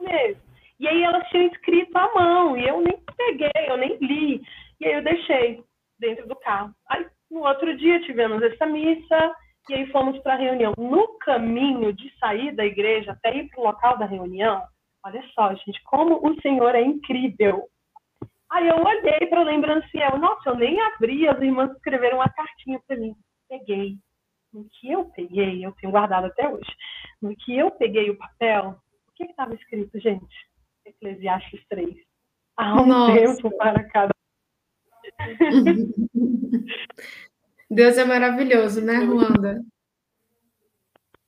mesmo. E aí elas tinham escrito à mão, e eu nem peguei, eu nem li. E aí eu deixei dentro do carro. Aí no outro dia tivemos essa missa e aí fomos para a reunião. No caminho de sair da igreja até ir para o local da reunião, olha só, gente, como o Senhor é incrível. Aí eu olhei para a lembrancinha, nossa, eu nem abri, as irmãs escreveram uma cartinha para mim. Peguei. No que eu peguei, eu tenho guardado até hoje. No que eu peguei o papel, o que estava escrito, gente? Eclesiastes 3. Há um nossa. tempo para cada (laughs) Deus é maravilhoso, né, Ruanda?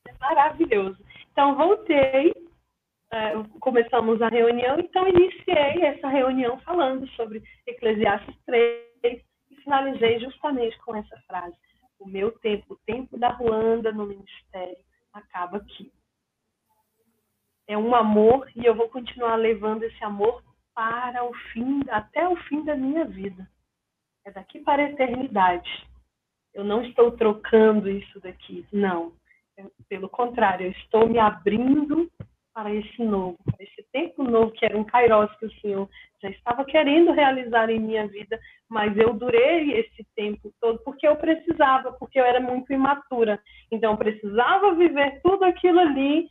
É maravilhoso. Então, voltei, é, começamos a reunião, então iniciei essa reunião falando sobre Eclesiastes 3 e finalizei justamente com essa frase. O meu tempo, o tempo da Ruanda no ministério, acaba aqui. É um amor e eu vou continuar levando esse amor para o fim, até o fim da minha vida é daqui para a eternidade. Eu não estou trocando isso daqui, não. Pelo contrário, eu estou me abrindo para esse novo, para esse tempo novo que era um kairos que o Senhor já estava querendo realizar em minha vida, mas eu durei esse tempo todo porque eu precisava, porque eu era muito imatura. Então, eu precisava viver tudo aquilo ali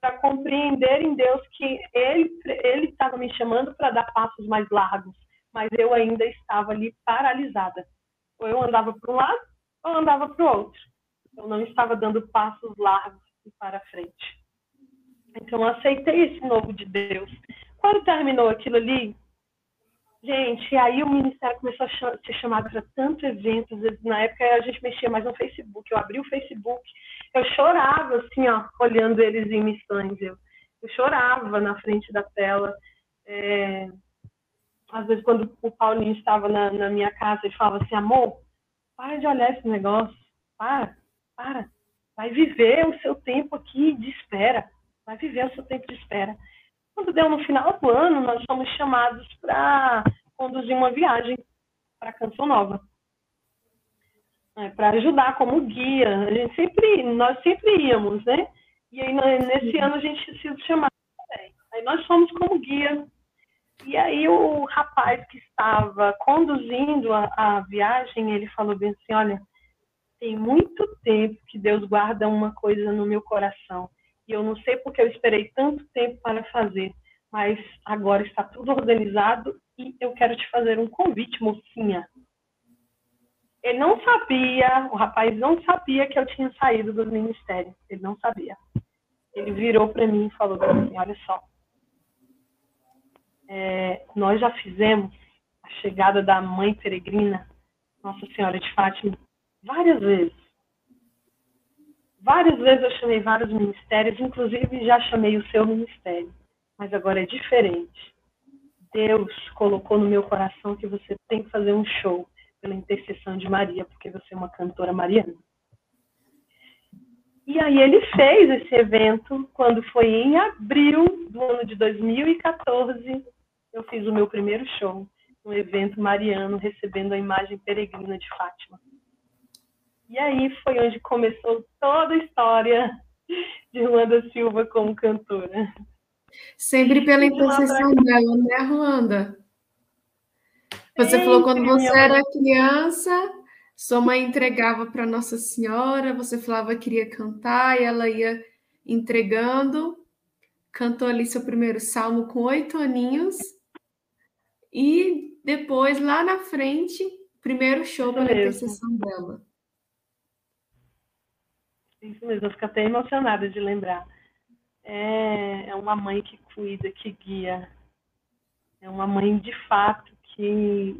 para compreender em Deus que Ele Ele estava me chamando para dar passos mais largos mas eu ainda estava ali paralisada. Ou eu andava para um lado, ou andava para o outro. Eu não estava dando passos largos e para frente. Então, eu aceitei esse novo de Deus. Quando terminou aquilo ali, gente, aí o ministério começou a ser chamado para tanto eventos. Na época a gente mexia mais no Facebook. Eu abri o Facebook, eu chorava, assim, ó, olhando eles em missões. Eu, eu chorava na frente da tela. É, às vezes, quando o Paulinho estava na, na minha casa, ele falava assim: amor, para de olhar esse negócio, para, para, vai viver o seu tempo aqui de espera, vai viver o seu tempo de espera. Quando deu no final do ano, nós fomos chamados para conduzir uma viagem para Canção Nova. É, para ajudar como guia. A gente sempre, nós sempre íamos, né? E aí nesse ano a gente se chamado também. Aí nós fomos como guia. E aí o rapaz que estava conduzindo a, a viagem, ele falou bem assim, olha, tem muito tempo que Deus guarda uma coisa no meu coração. E eu não sei porque eu esperei tanto tempo para fazer, mas agora está tudo organizado e eu quero te fazer um convite, mocinha. Ele não sabia, o rapaz não sabia que eu tinha saído do ministério. Ele não sabia. Ele virou para mim e falou assim: Olha só, é, nós já fizemos a chegada da mãe peregrina, Nossa Senhora de Fátima, várias vezes. Várias vezes eu chamei vários ministérios, inclusive já chamei o seu ministério, mas agora é diferente. Deus colocou no meu coração que você tem que fazer um show pela intercessão de Maria, porque você é uma cantora mariana. E aí ele fez esse evento quando foi em abril do ano de 2014. Eu fiz o meu primeiro show, um evento mariano, recebendo a imagem peregrina de Fátima. E aí foi onde começou toda a história de Ruanda Silva como cantora. Sempre pela intercessão dela, né, Ruanda? Você Sempre, falou quando você era criança, sua mãe entregava para Nossa Senhora, você falava que queria cantar e ela ia entregando. Cantou ali seu primeiro salmo com oito aninhos. E depois, lá na frente, primeiro show pela intercessão dela. Isso mesmo, eu fico até emocionada de lembrar. É, é uma mãe que cuida, que guia. É uma mãe de fato que,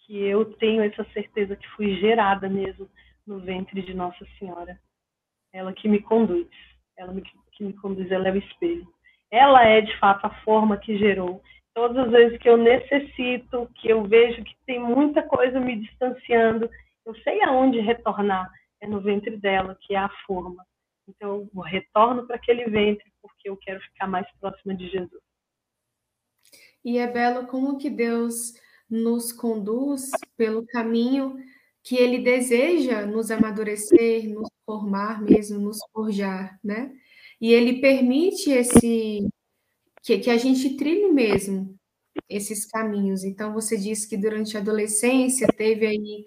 que eu tenho essa certeza que fui gerada mesmo no ventre de Nossa Senhora. Ela que me conduz. Ela me, que me conduz, ela é o espelho. Ela é de fato a forma que gerou. Todas as vezes que eu necessito, que eu vejo que tem muita coisa me distanciando, eu sei aonde retornar é no ventre dela, que é a forma. Então, eu retorno para aquele ventre porque eu quero ficar mais próxima de Jesus. E é belo como que Deus nos conduz pelo caminho que Ele deseja nos amadurecer, nos formar mesmo, nos forjar, né? E Ele permite esse que, que a gente trilhe mesmo esses caminhos. Então, você disse que durante a adolescência teve aí,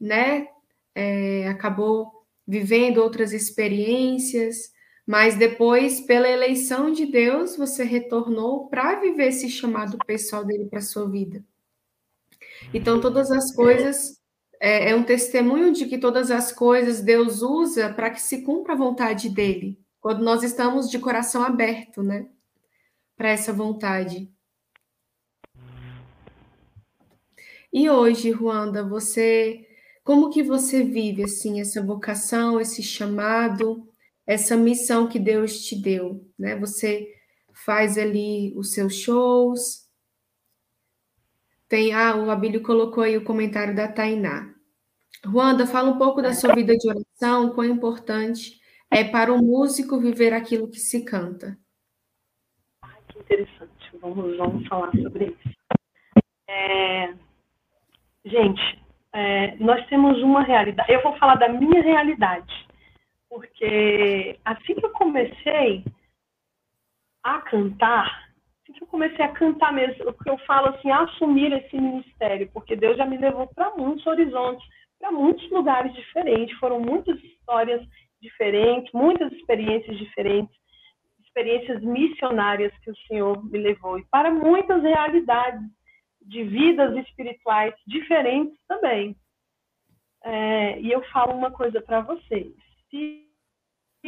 né, é, acabou vivendo outras experiências, mas depois, pela eleição de Deus, você retornou para viver esse chamado pessoal dele para sua vida. Então, todas as coisas é, é, um testemunho de que todas as coisas Deus usa para que se cumpra a vontade dele, quando nós estamos de coração aberto, né, para essa vontade. E hoje, Ruanda, você como que você vive assim essa vocação, esse chamado, essa missão que Deus te deu, né? Você faz ali os seus shows. Tem, ah, o Abílio colocou aí o comentário da Tainá. Ruanda, fala um pouco da sua vida de oração, quão importante é para o músico viver aquilo que se canta. Interessante. Vamos, vamos falar sobre isso. É... Gente, é, nós temos uma realidade. Eu vou falar da minha realidade, porque assim que eu comecei a cantar, assim que eu comecei a cantar mesmo, o que eu falo assim, assumir esse ministério, porque Deus já me levou para muitos horizontes, para muitos lugares diferentes, foram muitas histórias diferentes, muitas experiências diferentes, experiências missionárias que o Senhor me levou e para muitas realidades de vidas espirituais diferentes também. É, e eu falo uma coisa para vocês: se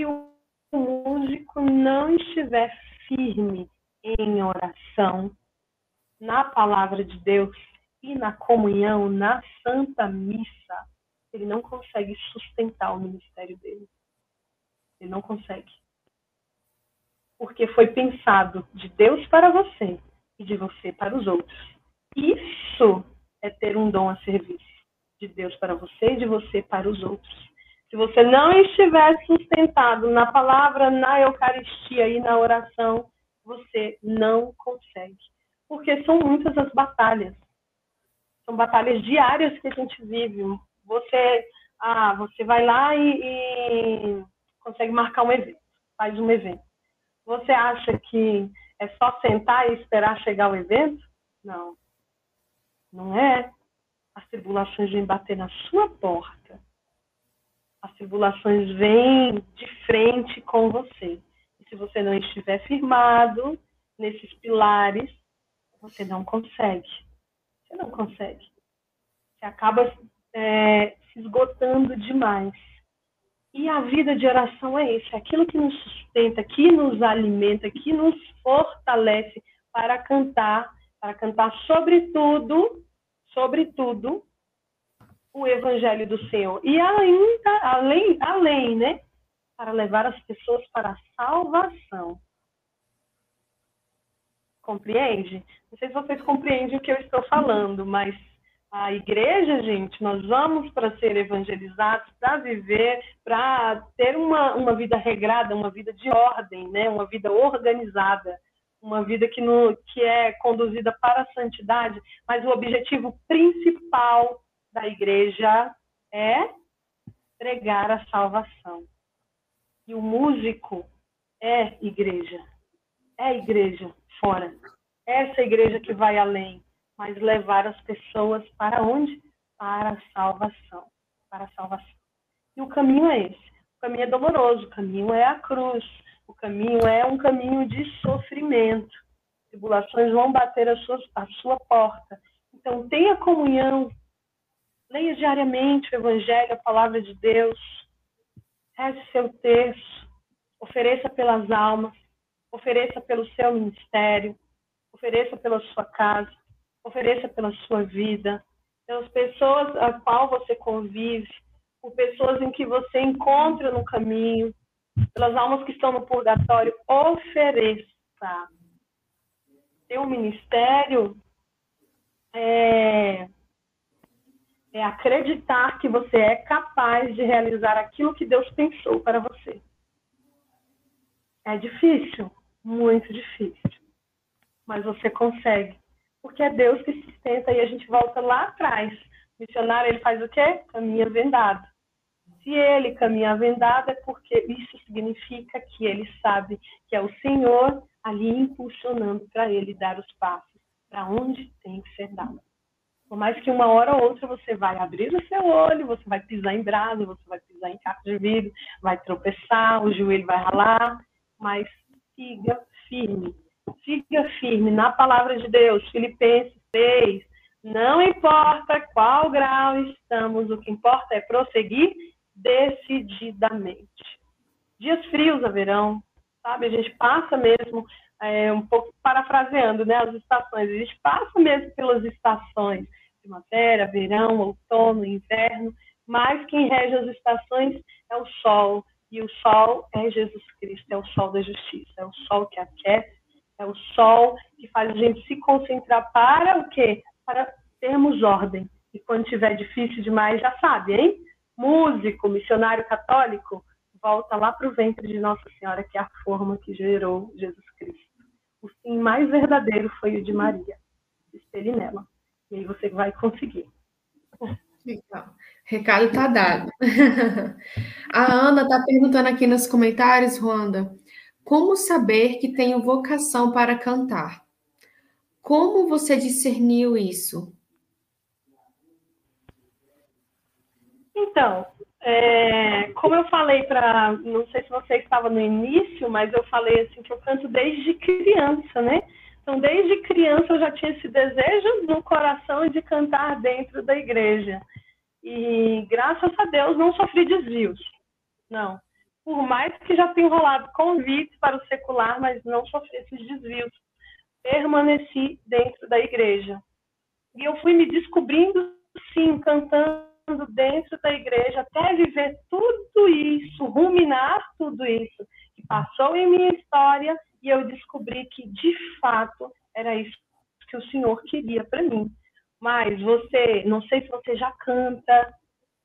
o músico não estiver firme em oração, na palavra de Deus e na comunhão, na Santa Missa, ele não consegue sustentar o ministério dele. Ele não consegue. Porque foi pensado de Deus para você e de você para os outros. Isso é ter um dom a serviço de Deus para você e de você para os outros. Se você não estiver sustentado na palavra, na Eucaristia e na oração, você não consegue. Porque são muitas as batalhas. São batalhas diárias que a gente vive. Você, ah, você vai lá e, e consegue marcar um evento, faz um evento. Você acha que é só sentar e esperar chegar o evento? Não. Não é. As tribulações vêm bater na sua porta. As tribulações vêm de frente com você. E se você não estiver firmado nesses pilares, você não consegue. Você não consegue. Você acaba é, se esgotando demais. E a vida de oração é isso, é aquilo que nos sustenta, que nos alimenta, que nos fortalece para cantar, para cantar sobretudo, sobretudo, o evangelho do Senhor. E ainda, além, além, né, para levar as pessoas para a salvação. Compreende? Não sei se vocês compreendem o que eu estou falando, mas a igreja, gente, nós vamos para ser evangelizados, para viver, para ter uma, uma vida regrada, uma vida de ordem, né? uma vida organizada, uma vida que, no, que é conduzida para a santidade, mas o objetivo principal da igreja é pregar a salvação. E o músico é igreja, é igreja fora. Essa igreja que vai além, mas levar as pessoas para onde? Para a salvação. Para a salvação. E o caminho é esse. O caminho é doloroso, o caminho é a cruz, o caminho é um caminho de sofrimento. Tribulações vão bater a sua, a sua porta. Então, tenha comunhão. Leia diariamente o Evangelho, a palavra de Deus. Reze seu texto. Ofereça pelas almas. Ofereça pelo seu ministério. Ofereça pela sua casa ofereça pela sua vida, pelas pessoas a qual você convive, por pessoas em que você encontra no caminho, pelas almas que estão no purgatório, ofereça. Um ministério é, é acreditar que você é capaz de realizar aquilo que Deus pensou para você. É difícil, muito difícil, mas você consegue porque é Deus que sustenta e a gente volta lá atrás. O missionário, ele faz o quê? Caminha vendado. Se ele caminha vendado, é porque isso significa que ele sabe que é o Senhor ali impulsionando para ele dar os passos para onde tem que ser dado. Por mais que uma hora ou outra você vai abrir o seu olho, você vai pisar em brasa, você vai pisar em caco de vidro, vai tropeçar, o joelho vai ralar, mas siga firme, Siga firme na palavra de Deus. Filipenses 6. Não importa qual grau estamos, o que importa é prosseguir decididamente. Dias frios haverão, sabe? A gente passa mesmo, é, um pouco parafraseando né, as estações, a gente passa mesmo pelas estações, primavera, verão, outono, inverno, mas quem rege as estações é o sol, e o sol é Jesus Cristo, é o sol da justiça, é o sol que aquece, é o sol que faz a gente se concentrar para o quê? Para termos ordem. E quando tiver difícil demais, já sabe, hein? Músico, missionário católico, volta lá para o ventre de Nossa Senhora, que é a forma que gerou Jesus Cristo. O sim mais verdadeiro foi o de Maria. Espelhe nela. E aí você vai conseguir. Legal. Recado está dado. (laughs) A Ana está perguntando aqui nos comentários, Ruanda, como saber que tenho vocação para cantar? Como você discerniu isso? Então, é, como eu falei para, não sei se você estava no início, mas eu falei assim que eu canto desde criança, né? Então, desde criança eu já tinha esse desejo no coração de cantar dentro da igreja. E graças a Deus não sofri desvios. Não. Por mais que já tenha rolado convites para o secular, mas não sofri esses desvios. Permaneci dentro da igreja. E eu fui me descobrindo, sim, cantando dentro da igreja, até viver tudo isso, ruminar tudo isso que passou em minha história, e eu descobri que, de fato, era isso que o Senhor queria para mim. Mas você, não sei se você já canta,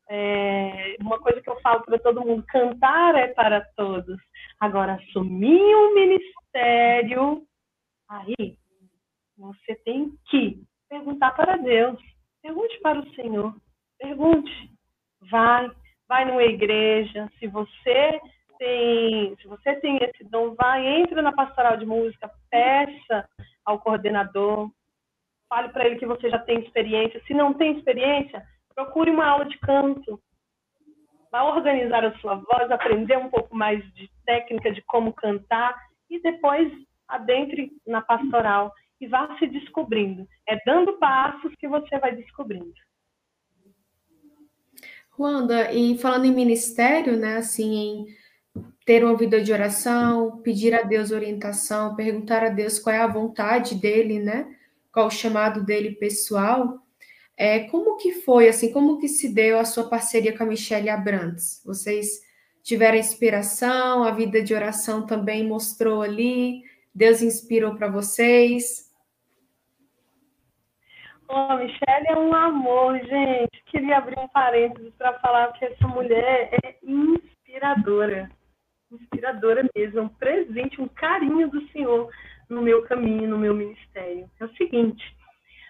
é, uma coisa que eu falo para todo mundo: cantar é para todos. Agora, assumir um ministério, aí você tem que perguntar para Deus, pergunte para o Senhor, pergunte, vai, vai numa igreja, se você tem, se você tem esse dom, vai, entra na pastoral de música, peça ao coordenador, fale para ele que você já tem experiência. Se não tem experiência, procure uma aula de canto. Vá organizar a sua voz, aprender um pouco mais de técnica de como cantar e depois adentre na pastoral e vá se descobrindo. É dando passos que você vai descobrindo. Wanda, e falando em ministério, né, assim, em ter uma vida de oração, pedir a Deus orientação, perguntar a Deus qual é a vontade dele, né, qual o chamado dele pessoal, é, como que foi, assim, como que se deu a sua parceria com a Michelle Abrantes? Vocês tiveram inspiração, a vida de oração também mostrou ali, Deus inspirou para vocês? Oh, Michelle é um amor, gente. Queria abrir um parênteses para falar que essa mulher é inspiradora. Inspiradora mesmo, um presente, um carinho do Senhor no meu caminho, no meu ministério. É o seguinte,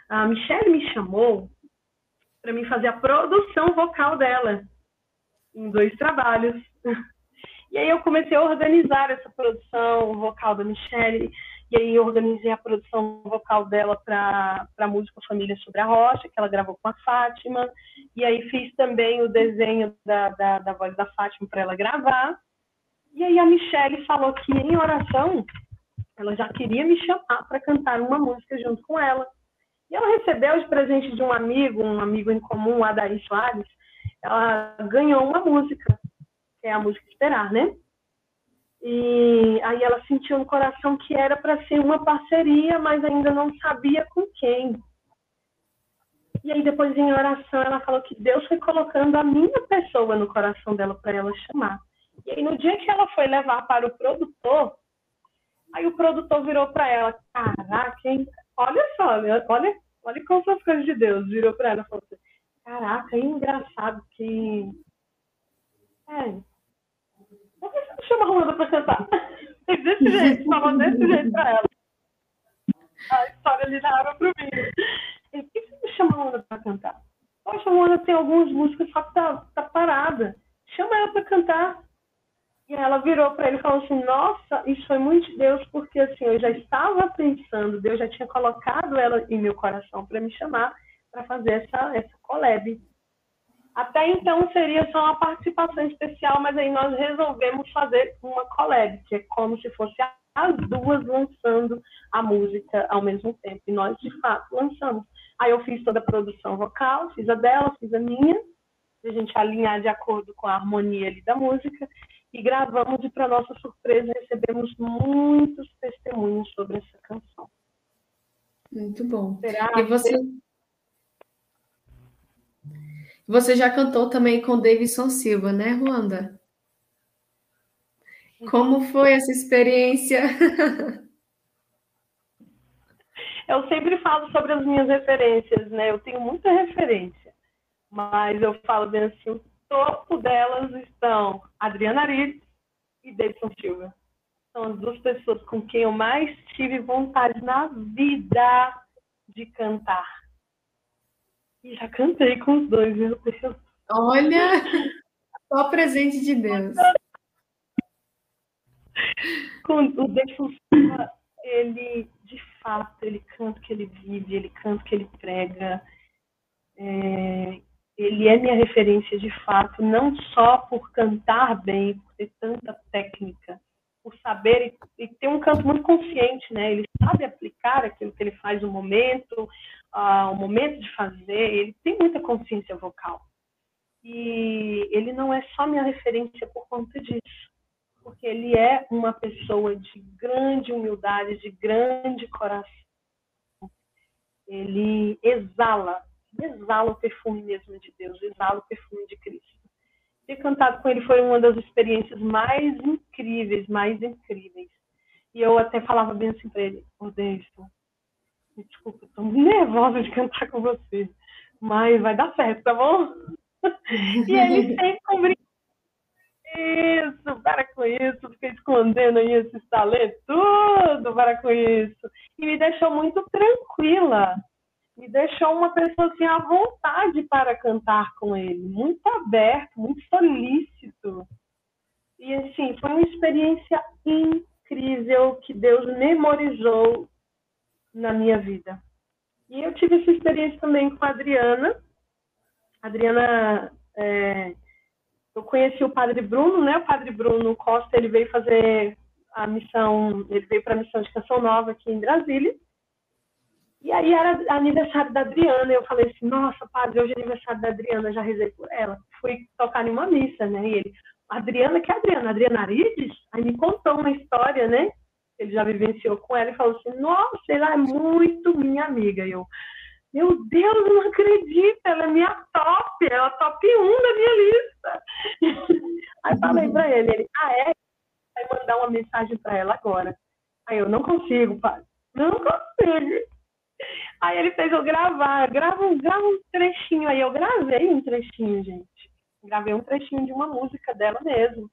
a Michelle me chamou para mim fazer a produção vocal dela em dois trabalhos. E aí eu comecei a organizar essa produção vocal da Michelle, e aí eu organizei a produção vocal dela para a música Família sobre a Rocha, que ela gravou com a Fátima, e aí fiz também o desenho da, da, da voz da Fátima para ela gravar. E aí a Michelle falou que em oração ela já queria me chamar para cantar uma música junto com ela. E ela recebeu de presente de um amigo, um amigo em comum, Adair Soares, ela ganhou uma música, que é a música Esperar, né? E aí ela sentiu no coração que era para ser uma parceria, mas ainda não sabia com quem. E aí depois em oração ela falou que Deus foi colocando a minha pessoa no coração dela para ela chamar. E aí no dia que ela foi levar para o produtor, aí o produtor virou para ela, caraca, hein? Olha só, olha, olha como são as coisas de Deus. Virou para ela e falou assim, caraca, é engraçado que. É. Por que você não chama a Ruanda para cantar? (laughs) desse jeito, falou desse jeito para ela. A história ali narra para mim. Por que você não chama a Ruanda para cantar? Poxa, a Ruanda tem algumas músicas, só que tá, tá parada. Chama ela para cantar. E ela virou para ele e falou assim: Nossa, isso foi muito de Deus, porque assim, eu já estava pensando, Deus já tinha colocado ela em meu coração para me chamar para fazer essa, essa collab. Até então seria só uma participação especial, mas aí nós resolvemos fazer uma collab, que é como se fosse as duas lançando a música ao mesmo tempo. E nós, de fato, lançamos. Aí eu fiz toda a produção vocal, fiz a dela, fiz a minha, a gente alinhar de acordo com a harmonia ali da música e gravamos e para nossa surpresa recebemos muitos testemunhos sobre essa canção. Muito bom. Será e você você já cantou também com Davidson Silva, né, Ruanda? Como foi essa experiência? (laughs) Eu sempre falo sobre as minhas referências, né? Eu tenho muita referência, mas eu falo bem assim, topo delas estão Adriana Arias e Davidson Silva. São as duas pessoas com quem eu mais tive vontade na vida de cantar. E já cantei com os dois, meu Deus. Olha, só presente de Deus. Com o Davidson Silva, ele, de fato, ele canta o que ele vive, ele canta o que ele prega. É, ele é minha referência de fato, não só por cantar bem, por ter tanta técnica, por saber e, ter um canto muito consciente, né? Ele sabe aplicar aquilo que ele faz no momento, uh, o momento de fazer, ele tem muita consciência vocal. E ele não é só minha referência por conta disso. porque ele é uma pessoa de grande humildade, de grande coração. Ele exala, exala o perfume mesmo de Deus, exala o perfume de Cristo. Ter cantado com ele foi uma das experiências mais incríveis, mais incríveis. E eu até falava bem assim para ele, ô oh, desculpa, estou nervosa de cantar com você, mas vai dar certo, tá bom? e ele (laughs) sempre com isso, para com isso, fica escondendo aí esses talentos, tudo, para com isso. E me deixou muito tranquila, me deixou uma pessoa assim à vontade para cantar com ele, muito aberto, muito solícito. E assim, foi uma experiência incrível que Deus memorizou na minha vida. E eu tive essa experiência também com a Adriana. A Adriana, é, eu conheci o Padre Bruno, né? O Padre Bruno Costa, ele veio fazer a missão, ele veio para a missão de Canção Nova aqui em Brasília. E aí era aniversário da Adriana, eu falei assim, nossa, padre, hoje é aniversário da Adriana, já rezei por ela. Fui tocar em uma missa, né? E ele, Adriana, que é Adriana? Adriana Arides? Aí me contou uma história, né? ele já vivenciou com ela e falou assim: Nossa, ela é muito minha amiga. E eu, meu Deus, eu não acredito, ela é minha top, ela é a top 1 da minha lista. (laughs) Aí falei pra ele, ele, ah, é? Vai mandar uma mensagem pra ela agora. Aí eu, não consigo, pai, não consigo. Aí ele fez eu gravar, grava um, grava um trechinho. Aí eu gravei um trechinho, gente. Gravei um trechinho de uma música dela mesmo.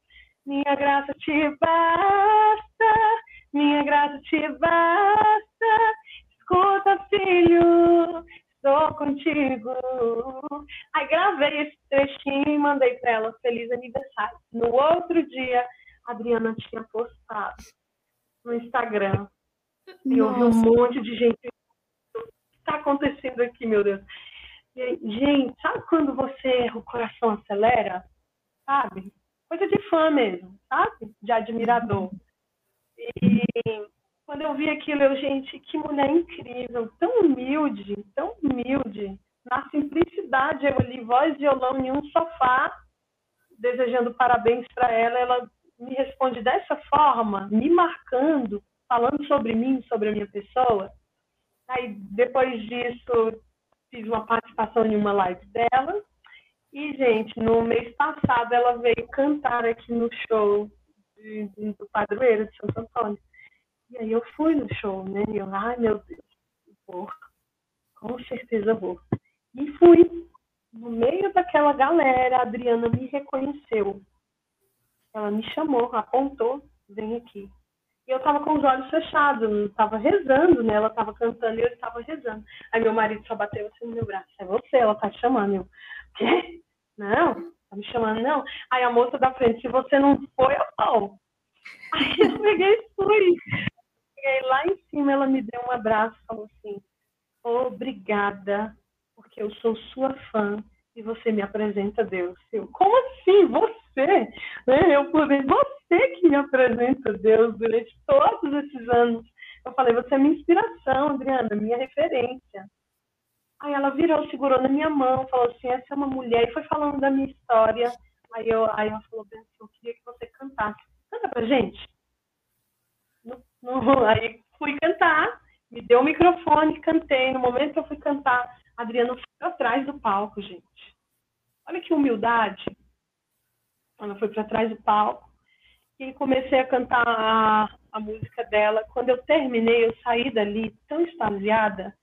Minha graça te basta, minha graça te basta. Escuta, filho, estou contigo. Aí gravei esse trechinho e mandei para ela feliz aniversário. No outro dia, a Adriana tinha postado no Instagram. E vi um monte de gente. Está acontecendo aqui, meu Deus? Gente, sabe quando você, o coração acelera? Sabe? Coisa de fã mesmo, sabe? De admirador. E quando eu vi aquilo, eu, gente, que mulher incrível, tão humilde, tão humilde. Na simplicidade, eu ali, voz, violão em um sofá, desejando parabéns para ela. Ela me responde dessa forma, me marcando, falando sobre mim, sobre a minha pessoa. Aí, depois disso, fiz uma participação em uma live dela. E, gente, no mês passado, ela veio cantar aqui no show de, de, do padroeiro de Santo Antônio. E aí eu fui no show, né? E eu, ai meu Deus, vou, com certeza vou. E fui. No meio daquela galera, a Adriana me reconheceu. Ela me chamou, apontou, vem aqui. E eu tava com os olhos fechados, não tava rezando, né? Ela tava cantando e eu estava rezando. Aí meu marido só bateu assim no meu braço. É você, ela tá te chamando. Eu, quê? Não, tá me chamando, não. Aí a moça da frente, se você não foi, eu vou. (laughs) Aí eu peguei e fui. Cheguei lá em cima, ela me deu um abraço falou assim: Obrigada, porque eu sou sua fã e você me apresenta Deus. Eu, como assim? Você? Né? Eu falei, você que me apresenta Deus durante todos esses anos. Eu falei, você é minha inspiração, Adriana, minha referência. Aí ela virou, segurou na minha mão, falou assim, essa é uma mulher, e foi falando da minha história. Aí, eu, aí ela falou, assim, eu queria que você cantasse. Canta pra gente. (laughs) Aí fui cantar, me deu o microfone, cantei. No momento que eu fui cantar, a Adriana foi atrás do palco, gente. Olha que humildade. Ela foi para trás do palco e comecei a cantar a, a música dela. Quando eu terminei, eu saí dali tão extasiada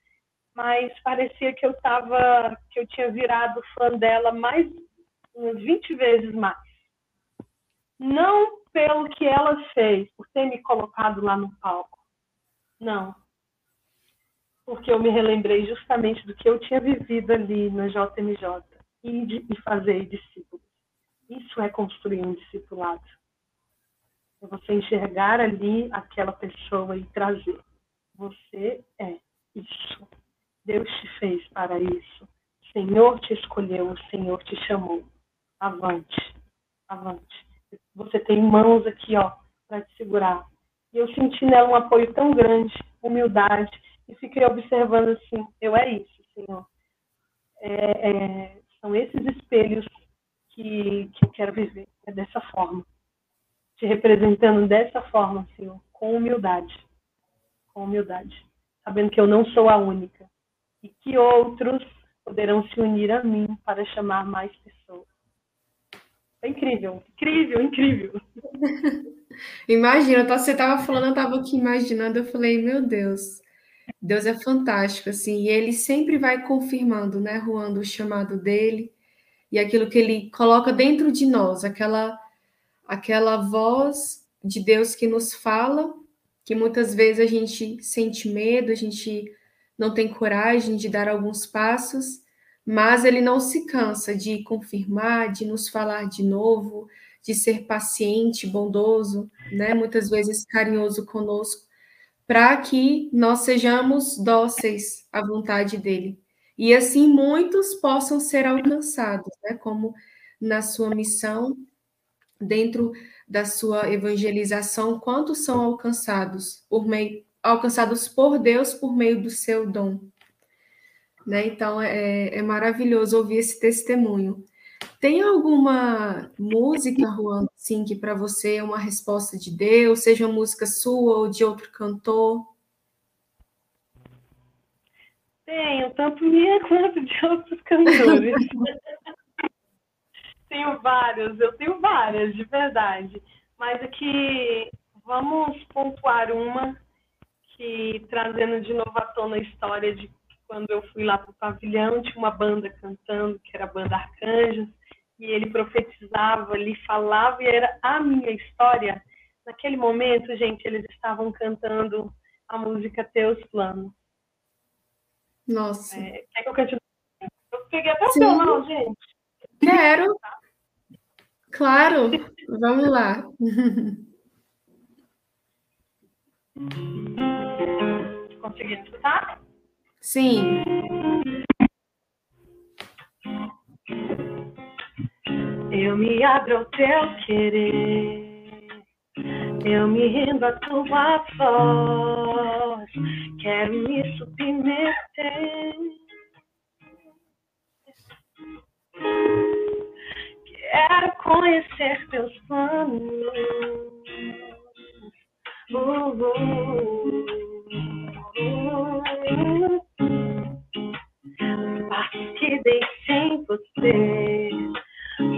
mas parecia que eu tava, que eu tinha virado fã dela mais umas 20 vezes mais. Não pelo que ela fez, por ter me colocado lá no palco. Não. Porque eu me relembrei justamente do que eu tinha vivido ali na JMJ e, de, e fazer discípulos. Isso é construir um discipulado. É você enxergar ali aquela pessoa e trazer. Você é isso. Deus te fez para isso. O Senhor te escolheu, o Senhor te chamou. Avante, avante. Você tem mãos aqui, ó, para te segurar. E eu senti nela um apoio tão grande, humildade, e fiquei observando assim: eu é isso, Senhor. É, é, são esses espelhos que, que eu quero viver, é dessa forma. te representando dessa forma, Senhor, com humildade. Com humildade. Sabendo que eu não sou a única. E que outros poderão se unir a mim para chamar mais pessoas. É incrível, incrível, incrível. (laughs) Imagina, você estava falando, eu estava aqui imaginando, eu falei, meu Deus, Deus é fantástico, assim, e ele sempre vai confirmando, né, Ruando, o chamado dele e aquilo que ele coloca dentro de nós, aquela, aquela voz de Deus que nos fala, que muitas vezes a gente sente medo, a gente não tem coragem de dar alguns passos, mas ele não se cansa de confirmar, de nos falar de novo, de ser paciente, bondoso, né? Muitas vezes carinhoso conosco, para que nós sejamos dóceis à vontade dele. E assim muitos possam ser alcançados, né? Como na sua missão, dentro da sua evangelização, quantos são alcançados por meio alcançados por Deus por meio do seu dom. Né? Então é, é maravilhoso ouvir esse testemunho. Tem alguma música, Juan, sim, que para você é uma resposta de Deus, seja música sua ou de outro cantor? Tenho, tanto minha (laughs) quanto de outros cantores. (laughs) tenho vários, eu tenho várias, de verdade. Mas aqui, vamos pontuar uma que, trazendo de novo à tona a história de quando eu fui lá para o pavilhão, tinha uma banda cantando, que era a banda Arcanjos, e ele profetizava, ele falava, e era a minha história. Naquele momento, gente, eles estavam cantando a música Teus Planos. Nossa. É, quer que eu cante? Eu peguei até o seu gente. Quero. (laughs) Claro, vamos lá. Conseguiu escutar? Sim. Eu me abro ao teu querer, eu me rendo à tua voz, quero me submeter. Quero conhecer teus planos. Uh, uh, uh, que sem você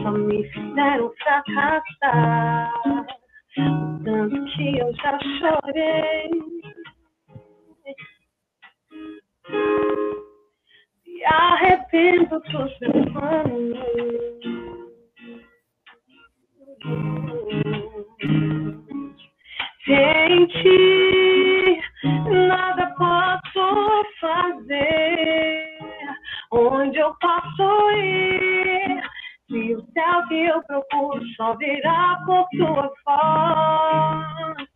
só me fizeram fracassar. Tanto que eu já chorei. Me arrependo dos meus ti, nada posso fazer onde eu posso ir. Se o céu que eu procuro só virá por tua voz.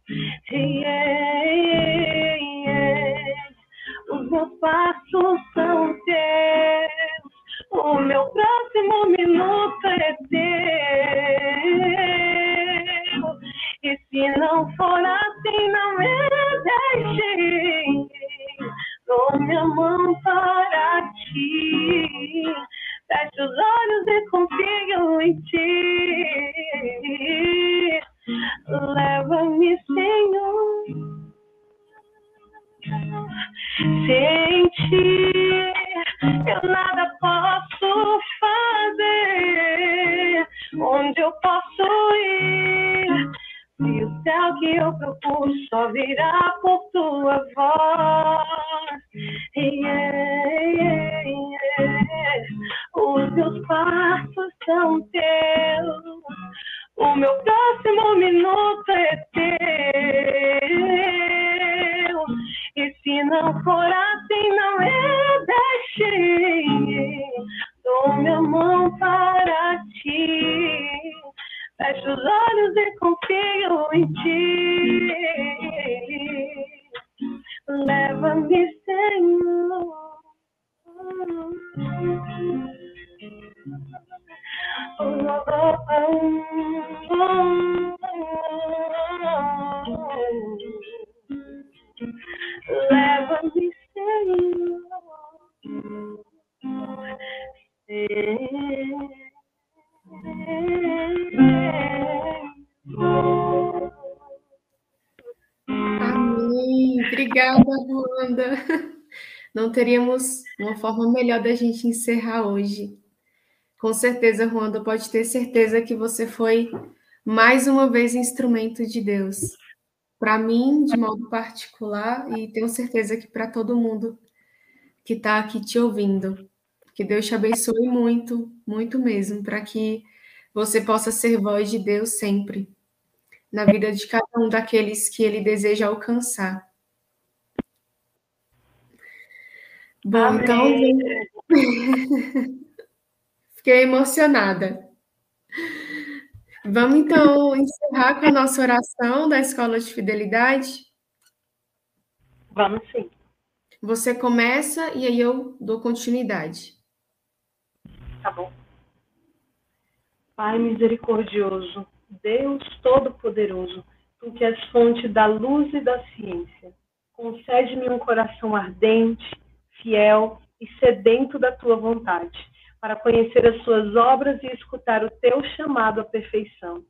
Da gente encerrar hoje. Com certeza, Ruanda, pode ter certeza que você foi mais uma vez instrumento de Deus. Para mim, de modo particular, e tenho certeza que para todo mundo que está aqui te ouvindo. Que Deus te abençoe muito, muito mesmo, para que você possa ser voz de Deus sempre, na vida de cada um daqueles que Ele deseja alcançar. Bom, Amém. então. (laughs) Fiquei emocionada. Vamos então encerrar com a nossa oração da Escola de Fidelidade? Vamos sim. Você começa e aí eu dou continuidade. Tá bom. Pai misericordioso, Deus Todo-Poderoso, tu que és fonte da luz e da ciência, concede-me um coração ardente, fiel e sedento da tua vontade, para conhecer as suas obras e escutar o teu chamado à perfeição.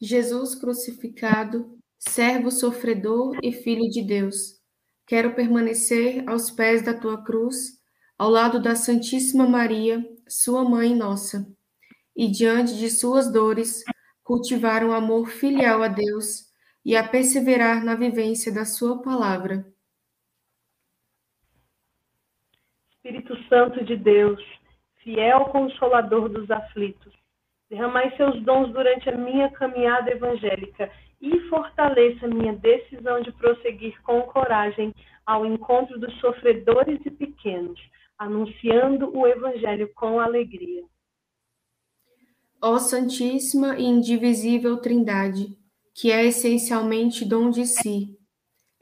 Jesus crucificado, servo sofredor e filho de Deus, quero permanecer aos pés da tua cruz, ao lado da Santíssima Maria, sua mãe nossa, e diante de suas dores, cultivar um amor filial a Deus e a perseverar na vivência da sua palavra Espírito Santo de Deus, fiel consolador dos aflitos, derramai seus dons durante a minha caminhada evangélica e fortaleça minha decisão de prosseguir com coragem ao encontro dos sofredores e pequenos, anunciando o evangelho com alegria. Ó Santíssima e Indivisível Trindade, que é essencialmente dom de si,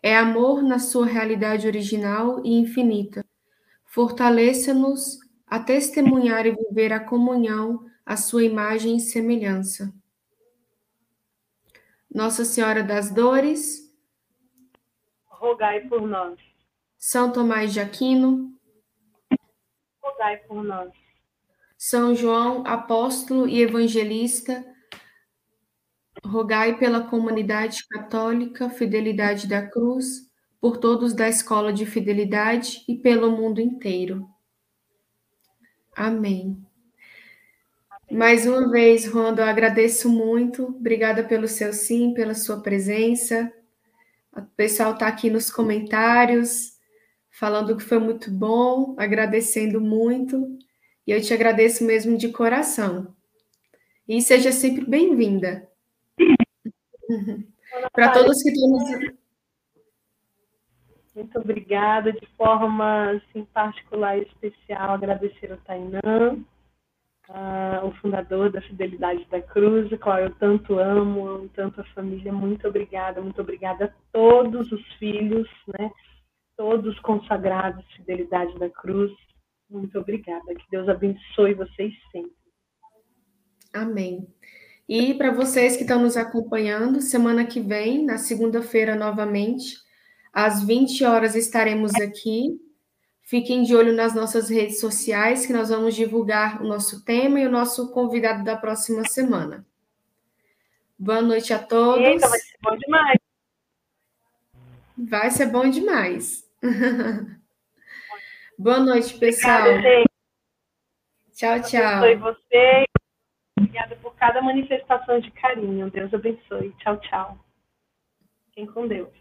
é amor na sua realidade original e infinita Fortaleça-nos a testemunhar e viver a comunhão, a sua imagem e semelhança. Nossa Senhora das Dores, rogai por nós. São Tomás de Aquino, rogai por nós. São João, apóstolo e evangelista, rogai pela comunidade católica, fidelidade da cruz por todos da escola de fidelidade e pelo mundo inteiro. Amém. Mais uma vez, Rondo, eu agradeço muito. Obrigada pelo seu sim, pela sua presença. O pessoal está aqui nos comentários, falando que foi muito bom, agradecendo muito. E eu te agradeço mesmo de coração. E seja sempre bem-vinda. (laughs) Para todos que estão nos muito obrigada, de forma assim, particular e especial, agradecer ao Tainã, uh, o fundador da Fidelidade da Cruz, a qual eu tanto amo, amo tanto a família. Muito obrigada, muito obrigada a todos os filhos, né? todos consagrados Fidelidade da Cruz. Muito obrigada. Que Deus abençoe vocês sempre. Amém. E para vocês que estão nos acompanhando, semana que vem, na segunda-feira, novamente, às 20 horas estaremos aqui. Fiquem de olho nas nossas redes sociais, que nós vamos divulgar o nosso tema e o nosso convidado da próxima semana. Boa noite a todos. Eita, vai ser bom demais. Vai ser bom demais. (laughs) Boa noite, pessoal. Obrigada, tchau, tchau. Abençoe você. Obrigada por cada manifestação de carinho. Deus abençoe. Tchau, tchau. Fiquem com Deus.